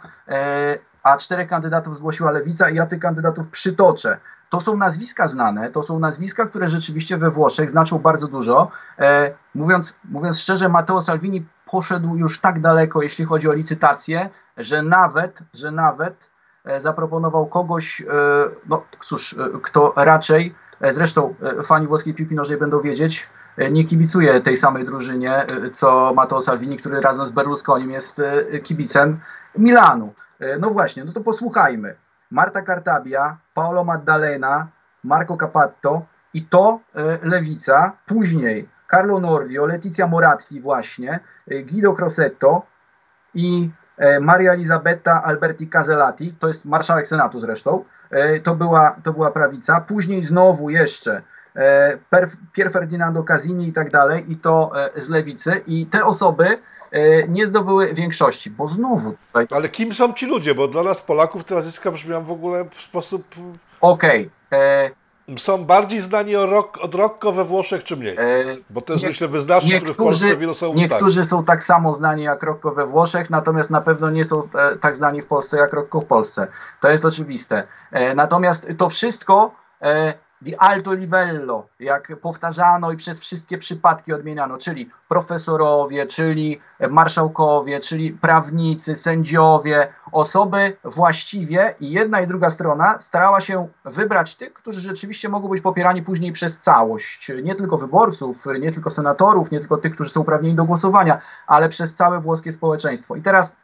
a czterech kandydatów zgłosiła lewica i ja tych kandydatów przytoczę. To są nazwiska znane, to są nazwiska, które rzeczywiście we Włoszech znaczą bardzo dużo. E, mówiąc, mówiąc szczerze, Matteo Salvini poszedł już tak daleko, jeśli chodzi o licytację, że nawet, że nawet zaproponował kogoś, no cóż, kto raczej, zresztą fani włoskiej piłki nożnej będą wiedzieć, E, nie kibicuje tej samej drużynie, e, co Matteo Salvini, który razem z Berlusconim jest e, kibicem Milanu. E, no właśnie, no to posłuchajmy. Marta Cartabia, Paolo Maddalena, Marco Capatto i to e, Lewica, później Carlo Nordio, Letizia Moratti właśnie, e, Guido Crosetto i e, Maria Elisabetta Alberti Casellati, to jest marszałek Senatu zresztą, to była, to była prawica, później znowu jeszcze Pier Ferdinando Casini i tak dalej, i to e, z lewicy i te osoby e, nie zdobyły większości, bo znowu tutaj, Ale kim są ci ludzie? Bo dla nas Polaków te nazwiska brzmią w ogóle w sposób... okej, e, Są bardziej znani rock, od Rocco we Włoszech, czy mniej? e, Bo to jest, myślę, wyznacznik, który w Polsce wielu są ustali. niektórzy są tak samo znani jak Rocco we Włoszech, natomiast na pewno nie są e, tak znani w Polsce jak Rocco w Polsce. To jest oczywiste. E, natomiast to wszystko e, di alto livello, jak powtarzano i przez wszystkie przypadki odmieniano, czyli profesorowie, czyli marszałkowie, czyli prawnicy, sędziowie, osoby właściwie i jedna i druga strona starała się wybrać tych, którzy rzeczywiście mogą być popierani później przez całość, nie tylko wyborców, nie tylko senatorów, nie tylko tych, którzy są uprawnieni do głosowania, ale przez całe włoskie społeczeństwo. I teraz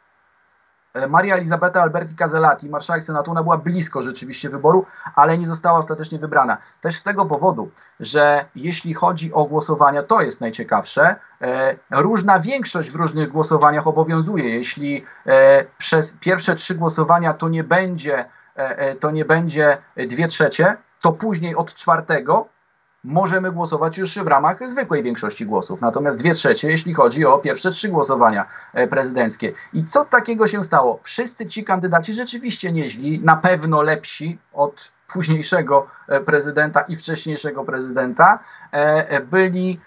Maria Elisabetta Alberti Casellati, marszałek Senatu, ona była blisko rzeczywiście wyboru, ale nie została ostatecznie wybrana. Też z tego powodu, że jeśli chodzi o głosowania, to jest najciekawsze, e, różna większość w różnych głosowaniach obowiązuje. Jeśli e, przez pierwsze trzy głosowania to nie będzie, e, e, to nie będzie dwie trzecie, to później od czwartego możemy głosować już w ramach zwykłej większości głosów. Natomiast dwie trzecie, jeśli chodzi o pierwsze trzy głosowania e, prezydenckie. I co takiego się stało? Wszyscy ci kandydaci rzeczywiście nieźli, na pewno lepsi od późniejszego e, prezydenta i wcześniejszego prezydenta, e, byli,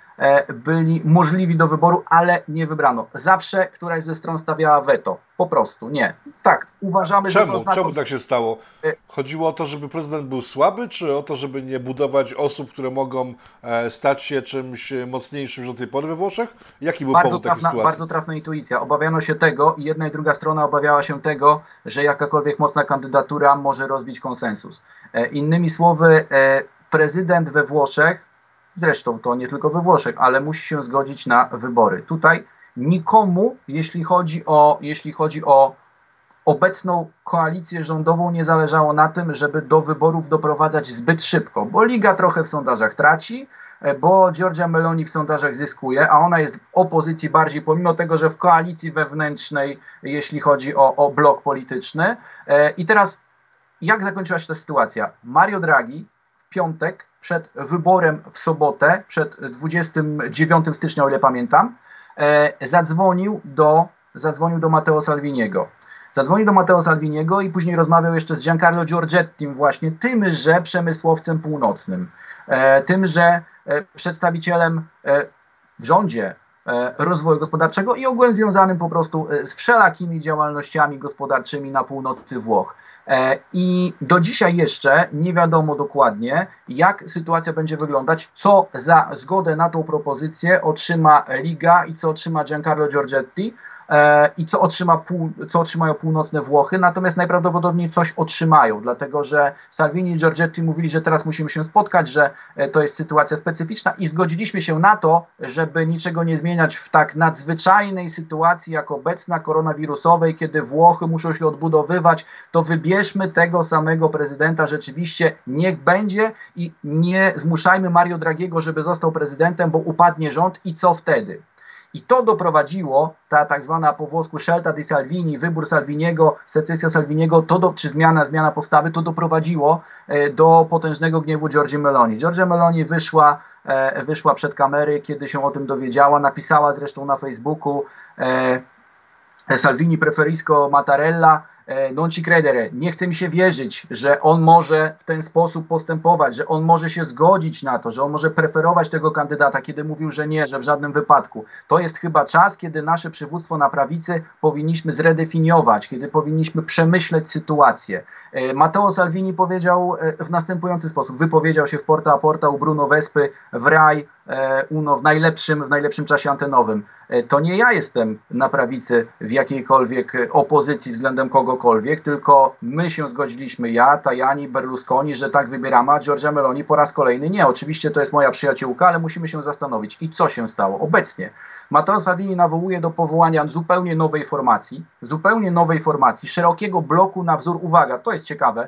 byli możliwi do wyboru, ale nie wybrano. Zawsze któraś ze stron stawiała weto. Po prostu nie. Tak, uważamy, że to Czemu? znaczy... Czemu tak się stało? E- Chodziło o to, żeby prezydent był słaby, czy o to, żeby nie budować osób, które mogą e, stać się czymś e, mocniejszym niż do tej pory we Włoszech? Jaki był bardzo powód takiej trafna, sytuacji? bardzo trafna intuicja. Obawiano się tego i jedna i druga strona obawiała się tego, że jakakolwiek mocna kandydatura może rozbić konsensus. E, innymi słowy, e, prezydent we Włoszech, zresztą to nie tylko we Włoszech, ale musi się zgodzić na wybory. Tutaj nikomu, jeśli chodzi o, jeśli chodzi o obecną koalicję rządową nie zależało na tym, żeby do wyborów doprowadzać zbyt szybko, bo Liga trochę w sondażach traci, e, bo Giorgia Meloni w sondażach zyskuje, a ona jest w opozycji bardziej, pomimo tego, że w koalicji wewnętrznej, jeśli chodzi o, o blok polityczny. E, I teraz, jak zakończyła się ta sytuacja? Mario Draghi w piątek przed wyborem w sobotę, przed 29 stycznia, o ile pamiętam, e, zadzwonił do, zadzwonił do Matteo Salviniego. Zadzwonił do Matteo Salviniego i później rozmawiał jeszcze z Giancarlo Giorgettim, właśnie tymże przemysłowcem północnym, e, tymże e, przedstawicielem w rządzie rozwoju gospodarczego i ogółem związanym po prostu z wszelakimi działalnościami gospodarczymi na północy Włoch. E, I do dzisiaj jeszcze nie wiadomo dokładnie, jak sytuacja będzie wyglądać, co za zgodę na tą propozycję otrzyma Liga i co otrzyma Giancarlo Giorgetti i co, otrzyma pół, co otrzymają północne Włochy, natomiast najprawdopodobniej coś otrzymają, dlatego że Salvini i Giorgetti mówili, że teraz musimy się spotkać, że e, to jest sytuacja specyficzna i zgodziliśmy się na to, żeby niczego nie zmieniać w tak nadzwyczajnej sytuacji jak obecna koronawirusowej, kiedy Włochy muszą się odbudowywać, to wybierzmy tego samego prezydenta rzeczywiście, niech będzie i nie zmuszajmy Mario Dragiego, żeby został prezydentem, bo upadnie rząd i co wtedy? I to doprowadziło, ta tak zwana po włosku scelta di Salvini, wybór Salviniego, secesja Salviniego, to do, czy zmiana, zmiana postawy, to doprowadziło e, do potężnego gniewu Giorgi Meloni. Giorgia Meloni wyszła, e, wyszła przed kamery, kiedy się o tym dowiedziała, napisała zresztą na Facebooku e, Salvini preferisco Mattarella, non ci credere, nie chce mi się wierzyć, że on może w ten sposób postępować, że on może się zgodzić na to, że on może preferować tego kandydata, kiedy mówił, że nie, że w żadnym wypadku. To jest chyba czas, kiedy nasze przywództwo na prawicy powinniśmy zredefiniować, kiedy powinniśmy przemyśleć sytuację. E, Matteo Salvini powiedział e, w następujący sposób, wypowiedział się w Porta a Porta u Bruno Wespy w Rai e, Uno w najlepszym, w najlepszym czasie antenowym. E, To nie ja jestem na prawicy w jakiejkolwiek e, opozycji względem kogokolwiek, kogokolwiek, tylko my się zgodziliśmy, ja, Tajani, Berlusconi, że tak wybieramy, a Giorgia Meloni po raz kolejny nie. Oczywiście to jest moja przyjaciółka, ale musimy się zastanowić. I co się stało? Obecnie Matteo Salvini nawołuje do powołania zupełnie nowej formacji, zupełnie nowej formacji, szerokiego bloku na wzór, uwaga, to jest ciekawe,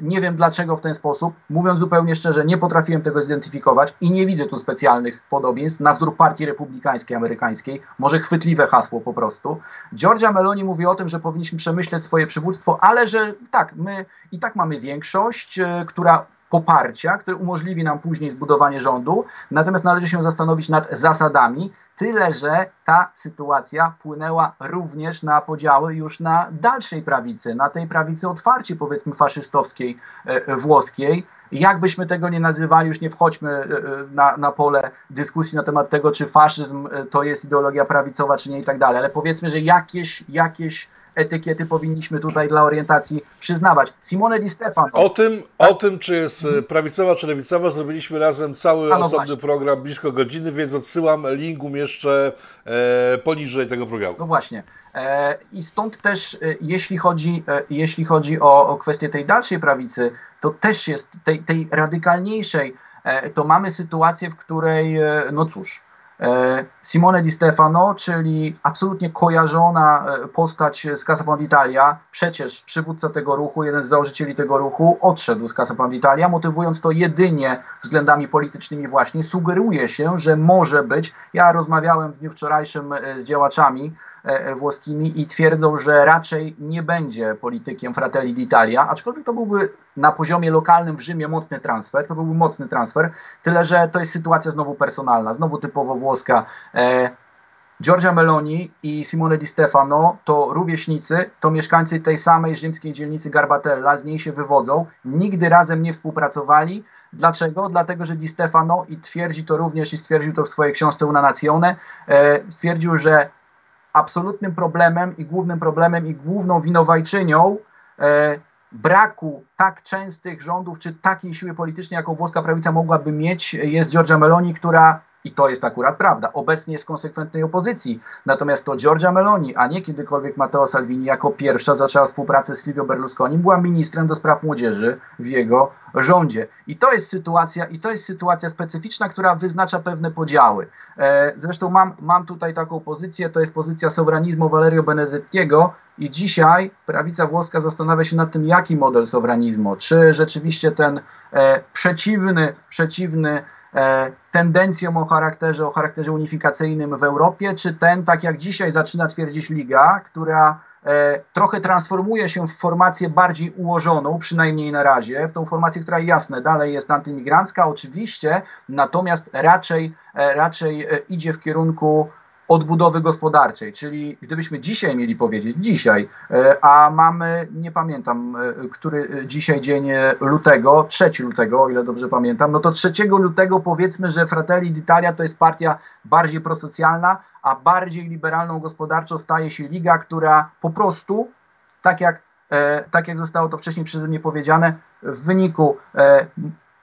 nie wiem dlaczego w ten sposób, mówiąc zupełnie szczerze, nie potrafiłem tego zidentyfikować i nie widzę tu specjalnych podobieństw na wzór Partii Republikańskiej Amerykańskiej, może chwytliwe hasło po prostu. Giorgia Meloni mówi o tym, że powinniśmy przemyśleć swoje przywództwo, ale że tak, my i tak mamy większość, e, która poparcia, które umożliwi nam później zbudowanie rządu. Natomiast należy się zastanowić nad zasadami, tyle że ta sytuacja płynęła również na podziały już na dalszej prawicy, na tej prawicy otwarcie powiedzmy faszystowskiej e, włoskiej. Jakbyśmy tego nie nazywali, już nie wchodźmy e, e, na, na pole dyskusji na temat tego, czy faszyzm to jest ideologia prawicowa, czy nie i tak dalej, ale powiedzmy, że jakieś, jakieś etykiety powinniśmy tutaj dla orientacji przyznawać. Simone Di Stefano. O tym, o tym czy jest e, prawicowa czy lewicowa, zrobiliśmy razem cały no osobny właśnie. program, blisko godziny, więc odsyłam, link umieszczę e, poniżej tego programu. No właśnie. E, I stąd też, e, jeśli chodzi, e, jeśli chodzi o, o kwestię tej dalszej prawicy, to też jest tej, tej radykalniejszej, to mamy sytuację, w której, no cóż, Simone Di Stefano, czyli absolutnie kojarzona e, postać z Casa Pound Italia, przecież przywódca tego ruchu, jeden z założycieli tego ruchu, odszedł z Casa Pound Italia, motywując to jedynie względami politycznymi właśnie, sugeruje się, że może być, ja rozmawiałem w dniu wczorajszym e, z działaczami, E, włoskimi i twierdzą, że raczej nie będzie politykiem Fratelli d'Italia, aczkolwiek to byłby na poziomie lokalnym w Rzymie mocny transfer, to byłby mocny transfer, tyle że to jest sytuacja znowu personalna, znowu typowo włoska. E, Giorgia Meloni i Simone Di Stefano to rówieśnicy, to mieszkańcy tej samej rzymskiej dzielnicy Garbatella, z niej się wywodzą, nigdy razem nie współpracowali. Dlaczego? Dlatego, że Di Stefano i twierdzi to również i stwierdził to w swojej książce Una Nazione, e, stwierdził, że absolutnym problemem i głównym problemem i główną winowajczynią e, braku tak częstych rządów, czy takiej siły politycznej, jaką włoska prawica mogłaby mieć, jest Giorgia Meloni, która i to jest akurat prawda. Obecnie jest w konsekwentnej opozycji. Natomiast to Giorgia Meloni, a nie kiedykolwiek Matteo Salvini, jako pierwsza zaczęła współpracę z Silvio Berlusconi, była ministrem do spraw młodzieży w jego rządzie. I to jest sytuacja, i to jest sytuacja specyficzna, która wyznacza pewne podziały. E, zresztą mam, mam tutaj taką pozycję, to jest pozycja sowranizmu Valerio Benedettiego, i dzisiaj prawica włoska zastanawia się nad tym, jaki model sowranizmu. Czy rzeczywiście ten e, przeciwny, przeciwny tendencją o charakterze, o charakterze unifikacyjnym w Europie, czy ten, tak jak dzisiaj zaczyna twierdzić Liga, która e, trochę transformuje się w formację bardziej ułożoną, przynajmniej na razie, w tą formację, która jasne, dalej jest antymigrancka oczywiście, natomiast raczej, e, raczej idzie w kierunku odbudowy gospodarczej, czyli gdybyśmy dzisiaj mieli powiedzieć, dzisiaj, e, a mamy, nie pamiętam, e, który dzisiaj dzień lutego, 3 lutego, o ile dobrze pamiętam, no to 3 lutego powiedzmy, że Fratelli d'Italia to jest partia bardziej prosocjalna, a bardziej liberalną gospodarczo staje się Liga, która po prostu, tak jak, e, tak jak zostało to wcześniej przeze mnie powiedziane, w wyniku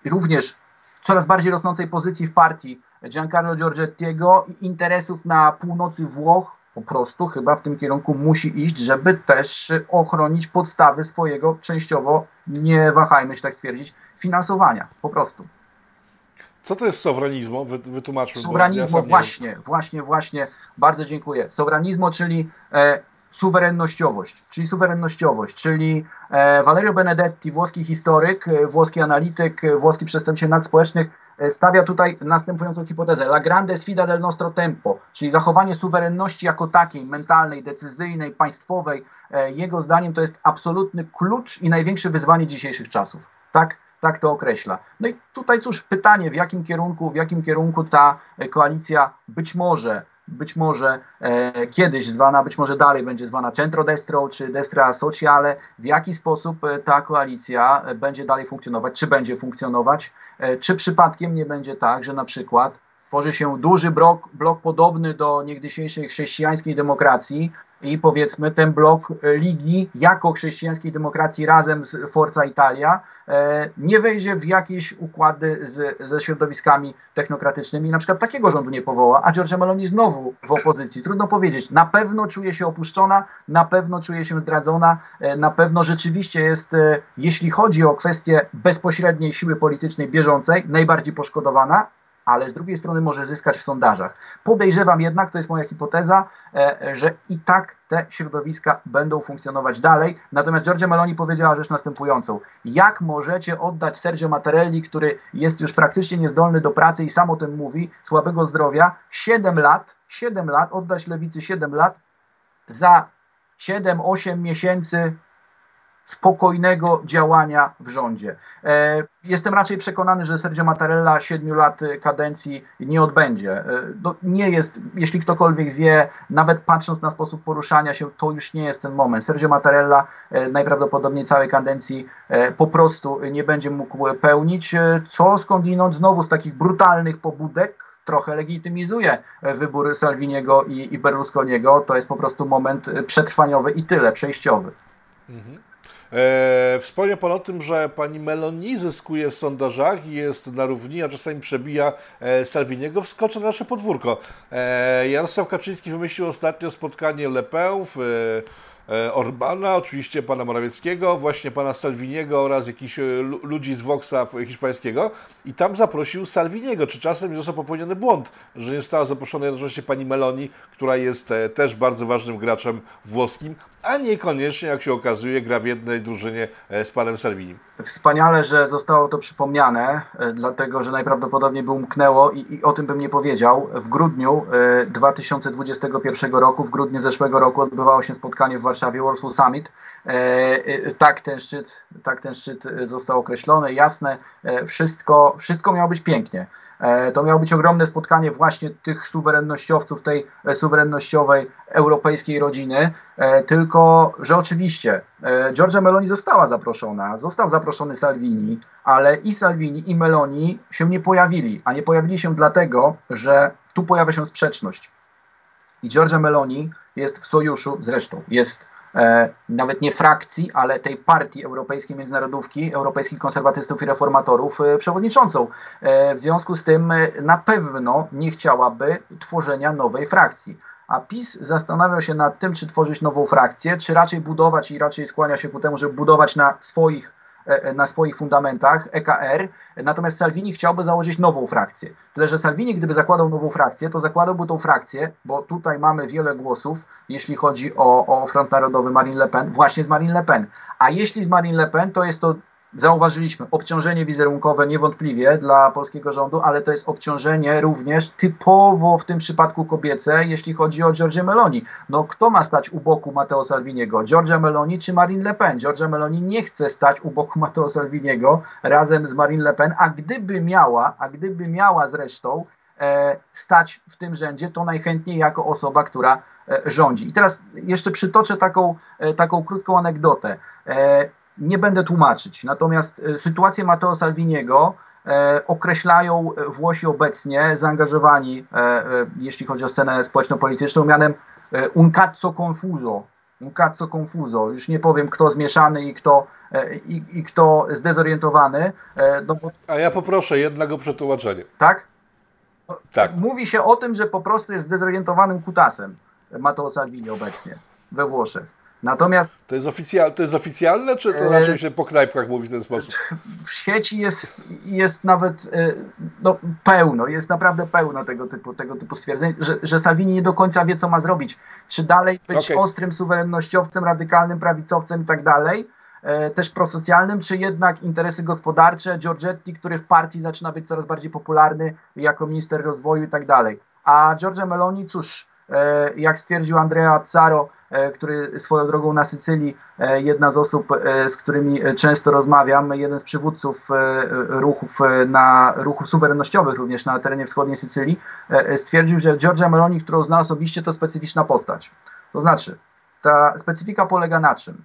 również coraz bardziej rosnącej pozycji w partii Giancarlo Giorgettiego i interesów na północy Włoch po prostu chyba w tym kierunku musi iść, żeby też ochronić podstawy swojego częściowo, nie wahajmy się tak stwierdzić, finansowania po prostu. Co to jest sowranizmo? wytłumaczmy. Sowranizmo, ja właśnie, właśnie, właśnie, bardzo dziękuję. Sowranizmo, czyli e, suwerennościowość, czyli suwerennościowość, czyli e, Valerio Benedetti, włoski historyk, e, włoski analityk, e, włoski przedstawiciel nauk społecznych, stawia tutaj następującą hipotezę. La grande sfida del nostro tempo, czyli zachowanie suwerenności jako takiej, mentalnej, decyzyjnej, państwowej, jego zdaniem to jest absolutny klucz i największe wyzwanie dzisiejszych czasów. Tak, tak to określa. No i tutaj cóż, pytanie, w jakim kierunku, w jakim kierunku ta koalicja być może być może e, kiedyś zwana, być może dalej będzie zwana centrodestro czy destra sociale, w jaki sposób e, ta koalicja będzie dalej funkcjonować, czy będzie funkcjonować, e, czy przypadkiem nie będzie tak, że na przykład tworzy się duży blok, blok podobny do niegdysiejszej chrześcijańskiej demokracji i powiedzmy ten blok Ligi jako chrześcijańskiej demokracji razem z Forza Italia e, nie wejdzie w jakieś układy z, ze środowiskami technokratycznymi. Na przykład takiego rządu nie powoła, a Giorgia Meloni znowu w opozycji. Trudno powiedzieć. Na pewno czuje się opuszczona, na pewno czuje się zdradzona, e, na pewno rzeczywiście jest, e, jeśli chodzi o kwestię bezpośredniej siły politycznej bieżącej, najbardziej poszkodowana, ale z drugiej strony może zyskać w sondażach. Podejrzewam jednak, to jest moja hipoteza, e, że i tak te środowiska będą funkcjonować dalej. Natomiast Giorgia Meloni powiedziała rzecz następującą. Jak możecie oddać Sergio Mattarelli, który jest już praktycznie niezdolny do pracy i sam o tym mówi, słabego zdrowia, 7 lat, 7 lat, oddać lewicy 7 lat za 7-8 miesięcy spokojnego działania w rządzie. E, jestem raczej przekonany, że Sergio Mattarella 7 lat kadencji nie odbędzie. E, nie jest, jeśli ktokolwiek wie, nawet patrząc na sposób poruszania się, to już nie jest ten moment. Sergio Mattarella e, najprawdopodobniej całej kadencji po prostu nie będzie mógł pełnić, co skądinąd znowu z takich brutalnych pobudek trochę legitymizuje wybór Salviniego i, i Berlusconiego. To jest po prostu moment przetrwaniowy i tyle, przejściowy. Mhm. E, wspomniał Pan o tym, że Pani Meloni zyskuje w sondażach i jest na równi, a czasami przebija e, Salviniego. Wskoczę na nasze podwórko. E, Jarosław Kaczyński wymyślił ostatnio spotkanie Le Pen w Orbana, oczywiście pana Morawieckiego, właśnie pana Salviniego oraz jakichś e, ludzi z Voxa hiszpańskiego i tam zaprosił Salviniego. Czy czasem został popełniony błąd, że nie została zaproszona jednocześnie pani Meloni, która jest e, też bardzo ważnym graczem włoskim, a niekoniecznie, jak się okazuje, gra w jednej drużynie z panem Salvinim. Wspaniale, że zostało to przypomniane, dlatego że najprawdopodobniej by umknęło i, i o tym bym nie powiedział. W grudniu 2021 roku, w grudniu zeszłego roku odbywało się spotkanie w Warsaw Summit. E, e, tak ten szczyt, tak ten szczyt został określony, jasne, e, wszystko, wszystko miało być pięknie. To miało być ogromne spotkanie właśnie tych suwerennościowców, tej suwerennościowej europejskiej rodziny, tylko że oczywiście Giorgia Meloni została zaproszona, został zaproszony Salvini, ale i Salvini i Meloni się nie pojawili, a nie pojawili się dlatego, że tu pojawia się sprzeczność. I Giorgia Meloni jest w sojuszu, zresztą jest e, nawet nie frakcji, ale tej partii Europejskiej Międzynarodówki, Europejskich Konserwatystów i Reformatorów e, przewodniczącą. E, w związku z tym e, na pewno nie chciałaby tworzenia nowej frakcji. A PiS zastanawiał się nad tym, czy tworzyć nową frakcję, czy raczej budować i raczej skłania się ku temu, żeby budować na swoich na swoich fundamentach EKR, natomiast Salvini chciałby założyć nową frakcję. Tyle, że Salvini, gdyby zakładał nową frakcję, to zakładałby tą frakcję, bo tutaj mamy wiele głosów, jeśli chodzi o, o Front Narodowy Marine Le Pen, właśnie z Marine Le Pen. A jeśli z Marine Le Pen, to jest to zauważyliśmy obciążenie wizerunkowe niewątpliwie dla polskiego rządu, ale to jest obciążenie również typowo w tym przypadku kobiece, jeśli chodzi o Giorgio Meloni. No kto ma stać u boku Matteo Salviniego? Giorgia Meloni czy Marine Le Pen? Giorgia Meloni nie chce stać u boku Matteo Salviniego razem z Marine Le Pen, a gdyby miała, a gdyby miała zresztą e, stać w tym rzędzie, to najchętniej jako osoba, która e, rządzi. I teraz jeszcze przytoczę taką, e, taką krótką anegdotę. E, nie będę tłumaczyć. Natomiast e, sytuację Matteo Salviniego e, określają Włosi obecnie zaangażowani, e, jeśli chodzi o scenę społeczno-polityczną, mianem un cazzo confuso. Un cazzo confuso. Już nie powiem, kto zmieszany i kto, i, i kto zdezorientowany. No bo... A ja poproszę jednego przetłumaczenia. Tak? Tak. Mówi się o tym, że po prostu jest zdezorientowanym kutasem Matteo Salvini obecnie we Włoszech. Natomiast. To jest, oficjal, to jest oficjalne, czy to raczej się po knajpkach mówi w ten sposób? W sieci jest, jest nawet e, no, pełno, jest naprawdę pełno tego typu, tego typu stwierdzeń, że, że Salvini nie do końca wie, co ma zrobić. Czy dalej być okay. ostrym suwerennościowcem, radykalnym prawicowcem i tak dalej, e, też prosocjalnym, czy jednak interesy gospodarcze, Giorgetti, który w partii zaczyna być coraz bardziej popularny jako minister rozwoju i tak dalej. A Giorgia Meloni, cóż, e, jak stwierdził Andrea Azzaro, E, który swoją drogą na Sycylii, e, jedna z osób, e, z którymi często rozmawiam, jeden z przywódców ruchów, na, ruchów suwerennościowych również na terenie wschodniej Sycylii, stwierdził, że Giorgia Meloni, którą zna osobiście, to specyficzna postać. To znaczy, ta specyfika polega na czym?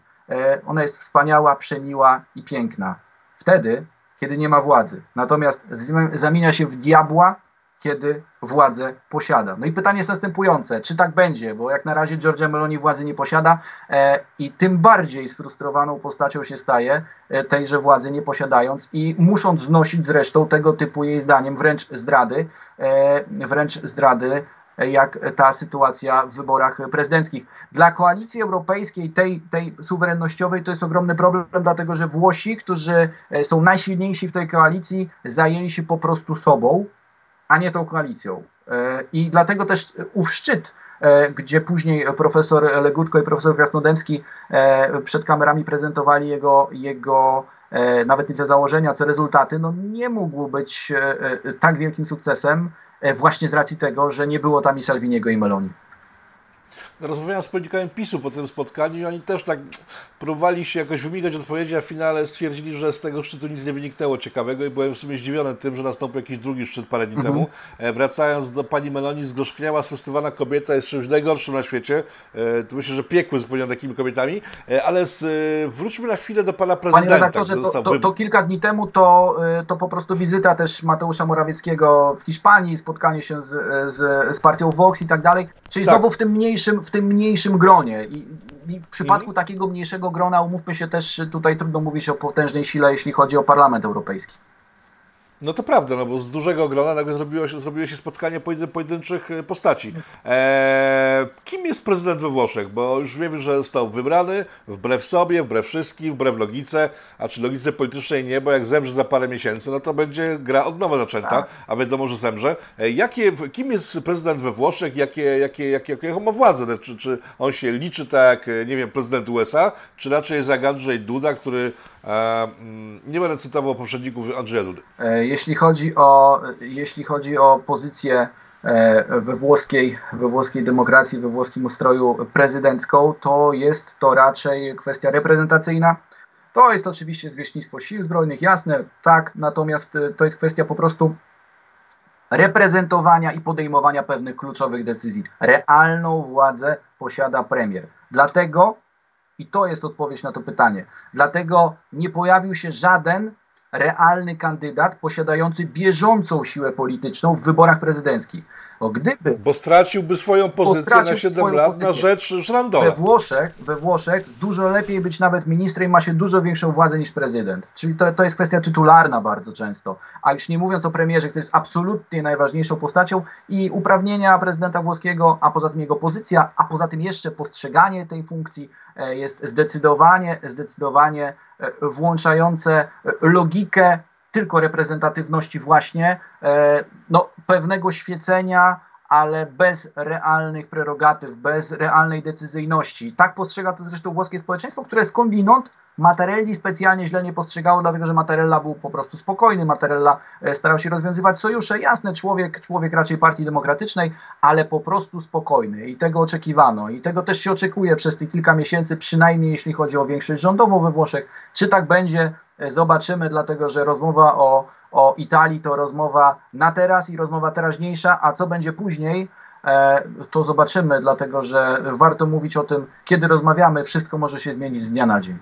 Ona jest wspaniała, przemiła i piękna. Wtedy, kiedy nie ma władzy. Natomiast zamienia się w diabła, kiedy władzę posiada. No i pytanie jest następujące, czy tak będzie, bo jak na razie Giorgia Meloni władzy nie posiada e, i tym bardziej sfrustrowaną postacią się staje e, tejże władzy nie posiadając i musząc znosić zresztą tego typu jej zdaniem wręcz zdrady, e, wręcz zdrady jak ta sytuacja w wyborach prezydenckich. Dla koalicji europejskiej, tej, tej suwerennościowej, to jest ogromny problem, dlatego że Włosi, którzy e, są najsilniejsi w tej koalicji, zajęli się po prostu sobą, a nie tą koalicją. E, I dlatego też ów szczyt, e, gdzie później profesor Legutko i profesor Krasnodębski przed kamerami prezentowali jego, jego nawet nie te założenia, co rezultaty, no nie mógł być tak wielkim sukcesem, E, właśnie z racji tego, że nie było tam i Salviniego i Meloni. Rozmawiałem z politykami PiSu po tym spotkaniu i oni też tak próbowali się jakoś wymigać odpowiedzi, a w finale stwierdzili, że z tego szczytu nic nie wyniknęło ciekawego i byłem w sumie zdziwiony tym, że nastąpił jakiś drugi szczyt parę dni mhm. temu. E, wracając do pani Meloni, zgorzkniała, sfrustrowana kobieta jest czymś najgorszym na świecie. E, to myślę, że piekły zupełnie takimi kobietami, ale z, wróćmy na chwilę do pana prezydenta. Panie redaktorze, to, to, to, kilka dni temu to, to po prostu wizyta też Mateusza Morawieckiego w Hiszpanii, spotkanie się z, z, z partią Vox i tak dalej, czyli tak. znowu w tym mniejszym w tym mniejszym gronie. I, i w przypadku mhm. takiego mniejszego grona, umówmy się też, tutaj trudno mówić o potężnej sile, jeśli chodzi o Parlament Europejski. No to prawda, no bo z dużego grona nagle zrobiło się, zrobiło się spotkanie pojedynczych e, postaci. Eee, kim jest prezydent we Włoszech? Bo już wiemy, że został wybrany wbrew sobie, wbrew wszystkim, wbrew logice, a czy logice politycznej nie, bo jak zemrze za parę miesięcy, no to będzie gra od nowa zaczęta, tak. a wiadomo, że zemrze. E, jakie, kim jest prezydent we Włoszech? Jakie, jakie, jakie, jakie ma władzę? Czy, czy on się liczy tak jak, nie wiem, prezydent USA, czy raczej jest jak Andrzej Duda, który nie będę cytował poprzedników Andrzeja Dudy. E, jeśli chodzi o, jeśli chodzi o pozycję e, we włoskiej, we włoskiej demokracji, we włoskim ustroju prezydencką, to jest to raczej kwestia reprezentacyjna. To jest oczywiście zwierzchnictwo sił zbrojnych, jasne, tak, natomiast e, to jest kwestia po prostu reprezentowania i podejmowania pewnych kluczowych decyzji. Realną władzę posiada premier. Dlatego i to jest odpowiedź na to pytanie. Dlatego nie pojawił się żaden realny kandydat posiadający bieżącą siłę polityczną w wyborach prezydenckich. Bo gdyby... Bo straciłby swoją pozycję na 7 lat pozycję. na rzecz Żrandola. We Włoszech, we Włoszech dużo lepiej być nawet ministrem, ma się dużo większą władzę niż prezydent. Czyli to, to jest kwestia tytularna bardzo często. A już nie mówiąc o premierze, który jest absolutnie najważniejszą postacią i uprawnienia prezydenta włoskiego, a poza tym jego pozycja, a poza tym jeszcze postrzeganie tej funkcji e, jest zdecydowanie, zdecydowanie e, włączające e, logikę tylko reprezentatywności właśnie, e, no, pewnego świecenia, ale bez realnych prerogatyw, bez realnej decyzyjności. Tak postrzega to zresztą włoskie społeczeństwo, które skądinąd Mattarelli specjalnie źle nie postrzegało, dlatego że Mattarella był po prostu spokojny, Mattarella e, starał się rozwiązywać sojusze. Jasne, człowiek, człowiek raczej partii demokratycznej, ale po prostu spokojny i tego oczekiwano i tego też się oczekuje przez te kilka miesięcy, przynajmniej jeśli chodzi o większość rządową we Włoszech. Czy tak będzie? Zobaczymy, dlatego że rozmowa o, o Italii to rozmowa na teraz i rozmowa teraźniejsza, a co będzie później, e, to zobaczymy, dlatego że warto mówić o tym, kiedy rozmawiamy, wszystko może się zmienić z dnia na dzień.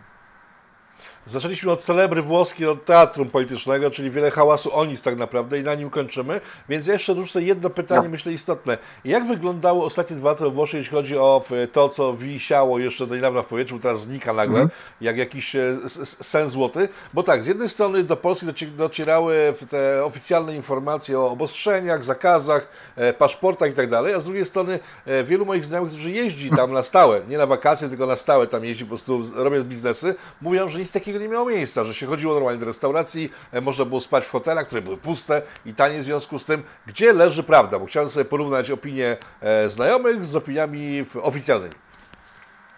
Zaczęliśmy od celebry włoskiej, od teatrum politycznego, czyli wiele hałasu o nic tak naprawdę i na nim kończymy. Więc ja jeszcze dorzucę jedno pytanie, Jasne. myślę istotne. Jak wyglądały ostatnie dwa lata we Włoszech, jeśli chodzi o e, to, co wisiało jeszcze do niedawna w powietrzu, teraz znika nagle, mm. jak jakiś e, sen złoty? Bo tak, z jednej strony do Polski docierały te oficjalne informacje o obostrzeniach, zakazach, e, paszportach i tak dalej, a z drugiej strony wielu moich znajomych, którzy jeździ tam na stałe, nie na wakacje, tylko na stałe tam jeździ, po prostu robiąc biznesy, mówią, że nic takiego takiego nie miało miejsca, że się chodziło normalnie do restauracji, e, można było spać w hotelach, które były puste i tanie w związku z tym, gdzie leży prawda, bo chciałem sobie porównać opinie e, znajomych z opiniami oficjalnymi.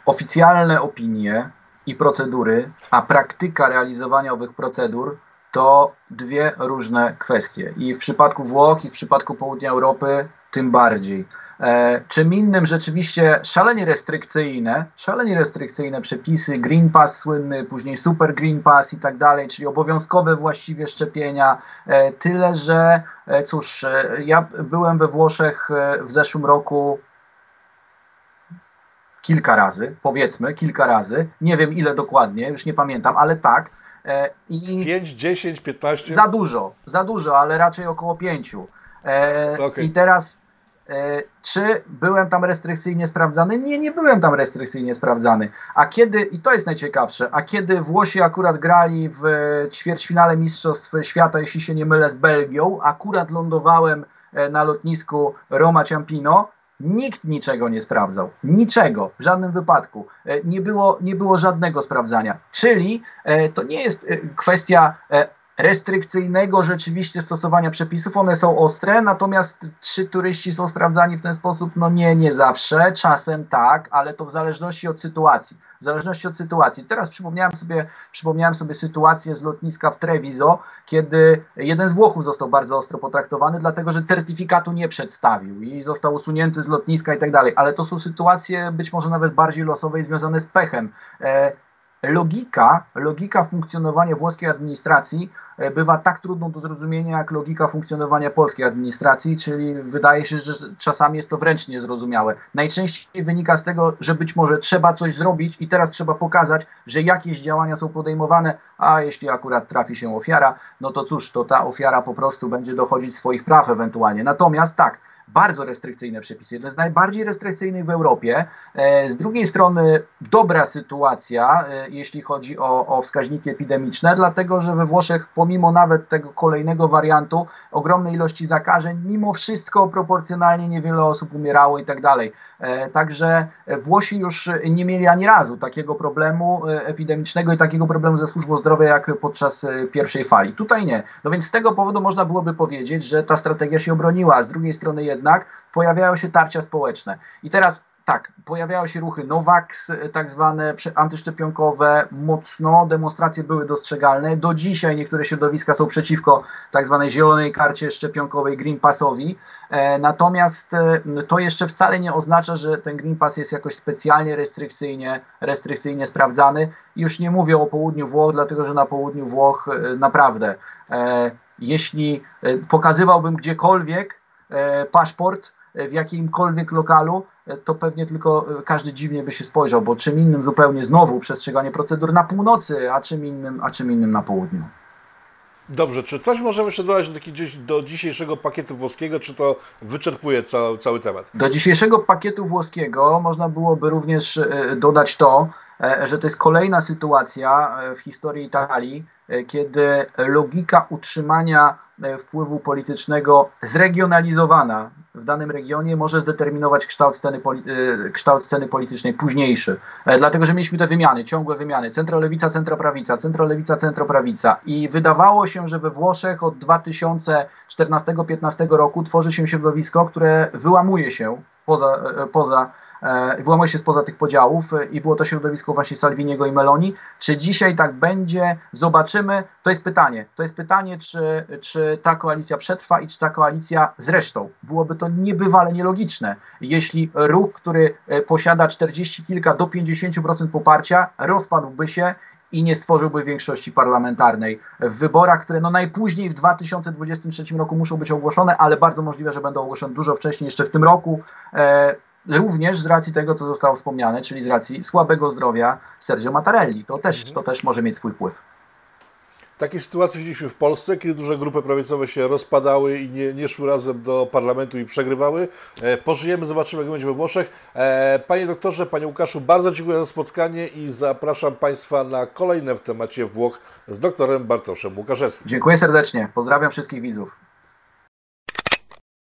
Oficjalne opinie i procedury, a praktyka realizowania owych procedur to dwie różne kwestie. I w przypadku Włoch, i w przypadku południa Europy tym bardziej. E, czym innym rzeczywiście szalenie restrykcyjne, szalenie restrykcyjne przepisy, Green Pass słynny, później Super Green Pass i tak dalej, czyli obowiązkowe właściwie szczepienia. E, tyle, że e, cóż, ja byłem we Włoszech w zeszłym roku kilka razy, powiedzmy kilka razy, nie wiem ile dokładnie, już nie pamiętam, ale tak. I 5, 10, 15? Za dużo, za dużo, ale raczej około 5. E, Okej. I teraz, czy byłem tam restrykcyjnie sprawdzany? Nie, nie byłem tam restrykcyjnie sprawdzany. A kiedy, i to jest najciekawsze, a kiedy Włosi akurat grali w e, ćwierćfinale Mistrzostw Świata, jeśli się nie mylę, z Belgią, akurat lądowałem e, na lotnisku Roma Ciampino, Nikt niczego nie sprawdzał. Niczego, w żadnym wypadku. E, Nie było, nie było żadnego sprawdzania. Czyli e, to nie jest e, kwestia e, restrykcyjnego rzeczywiście stosowania przepisów. One są ostre, natomiast czy turyści są sprawdzani w ten sposób? No nie, nie zawsze. Czasem tak, ale to w zależności od sytuacji. W zależności od sytuacji. Teraz przypomniałem sobie, przypomniałem sobie sytuację z lotniska w Treviso, kiedy jeden z Włochów został bardzo ostro potraktowany, dlatego że certyfikatu nie przedstawił i został usunięty z lotniska i tak dalej. Ale to są sytuacje być może nawet bardziej losowe i związane z pechem. Logika, logika funkcjonowania włoskiej administracji e, bywa tak trudną do zrozumienia jak logika funkcjonowania polskiej administracji, czyli wydaje się, że czasami jest to wręcz niezrozumiałe. Najczęściej wynika z tego, że być może trzeba coś zrobić i teraz trzeba pokazać, że jakieś działania są podejmowane, a jeśli akurat trafi się ofiara, no to cóż, to ta ofiara po prostu będzie dochodzić swoich praw ewentualnie. Natomiast tak, bardzo restrykcyjne przepisy, jeden z najbardziej restrykcyjnych w Europie. E, Z drugiej strony dobra sytuacja, e, jeśli chodzi o, o wskaźniki epidemiczne, dlatego że we Włoszech, pomimo nawet tego kolejnego wariantu, ogromnej ilości zakażeń, mimo wszystko proporcjonalnie niewiele osób umierało i tak dalej. E, Także Włosi już nie mieli ani razu takiego problemu epidemicznego i takiego problemu ze służbą zdrowia jak podczas pierwszej fali. Tutaj nie. No więc z tego powodu można byłoby powiedzieć, że ta strategia się obroniła, z drugiej strony jednak pojawiają się tarcia społeczne. I teraz tak, pojawiały się ruchy Novax, e, tak zwane antyszczepionkowe, mocno, demonstracje były dostrzegalne. Do dzisiaj niektóre środowiska są przeciwko tak zwanej zielonej karcie szczepionkowej Green Passowi. E, natomiast e, to jeszcze wcale nie oznacza, że ten Green Pass jest jakoś specjalnie restrykcyjnie, restrykcyjnie sprawdzany. Już nie mówię o południu Włoch, dlatego że na południu Włoch e, naprawdę, jeśli pokazywałbym gdziekolwiek paszport e, w jakimkolwiek lokalu, e, to pewnie tylko e, każdy dziwnie by się spojrzał, bo czym innym zupełnie znowu przestrzeganie procedur na północy, a czym innym, a czym innym na południu. Dobrze, czy coś możemy jeszcze dodać do, do dzisiejszego pakietu włoskiego, czy to wyczerpuje ca, cały temat? Do dzisiejszego pakietu włoskiego można byłoby również e, dodać to, e, że to jest kolejna sytuacja e, w historii Italii, e, kiedy logika utrzymania e, wpływu politycznego zregionalizowana w danym regionie może zdeterminować kształt sceny, e, kształt sceny politycznej późniejszy. E, Dlatego, że mieliśmy te wymiany, ciągłe wymiany, centrolewica, centroprawica, centrolewica, centroprawica i wydawało się, że we Włoszech od 2014-15 roku tworzy się środowisko, które wyłamuje się poza, e, poza e, wyłamuje się spoza tych podziałów e, i było to środowisko właśnie Salviniego i Meloni. Czy dzisiaj tak będzie? Zobaczymy. To jest pytanie. To jest pytanie, czy, czy ta koalicja przetrwa i czy ta koalicja zresztą. Byłoby to niebywale nielogiczne, jeśli ruch, który e, posiada 40 kilka do 50% poparcia, rozpadłby się i nie stworzyłby większości parlamentarnej w wyborach, które no najpóźniej w 2023 roku muszą być ogłoszone, ale bardzo możliwe, że będą ogłoszone dużo wcześniej, jeszcze w tym roku. E, również z racji tego, co zostało wspomniane, czyli z racji słabego zdrowia Sergio Mattarelli. To też, to też może mieć swój wpływ. Takie sytuacje widzieliśmy w Polsce, kiedy duże grupy prawicowe się rozpadały i nie, nie szły razem do parlamentu i przegrywały. E, pożyjemy, zobaczymy, jak będzie we Włoszech. E, panie doktorze, panie Łukaszu, bardzo dziękuję za spotkanie i zapraszam Państwa na kolejne w temacie Włoch z doktorem Bartoszem Łukaszewskim. Dziękuję serdecznie. Pozdrawiam wszystkich widzów.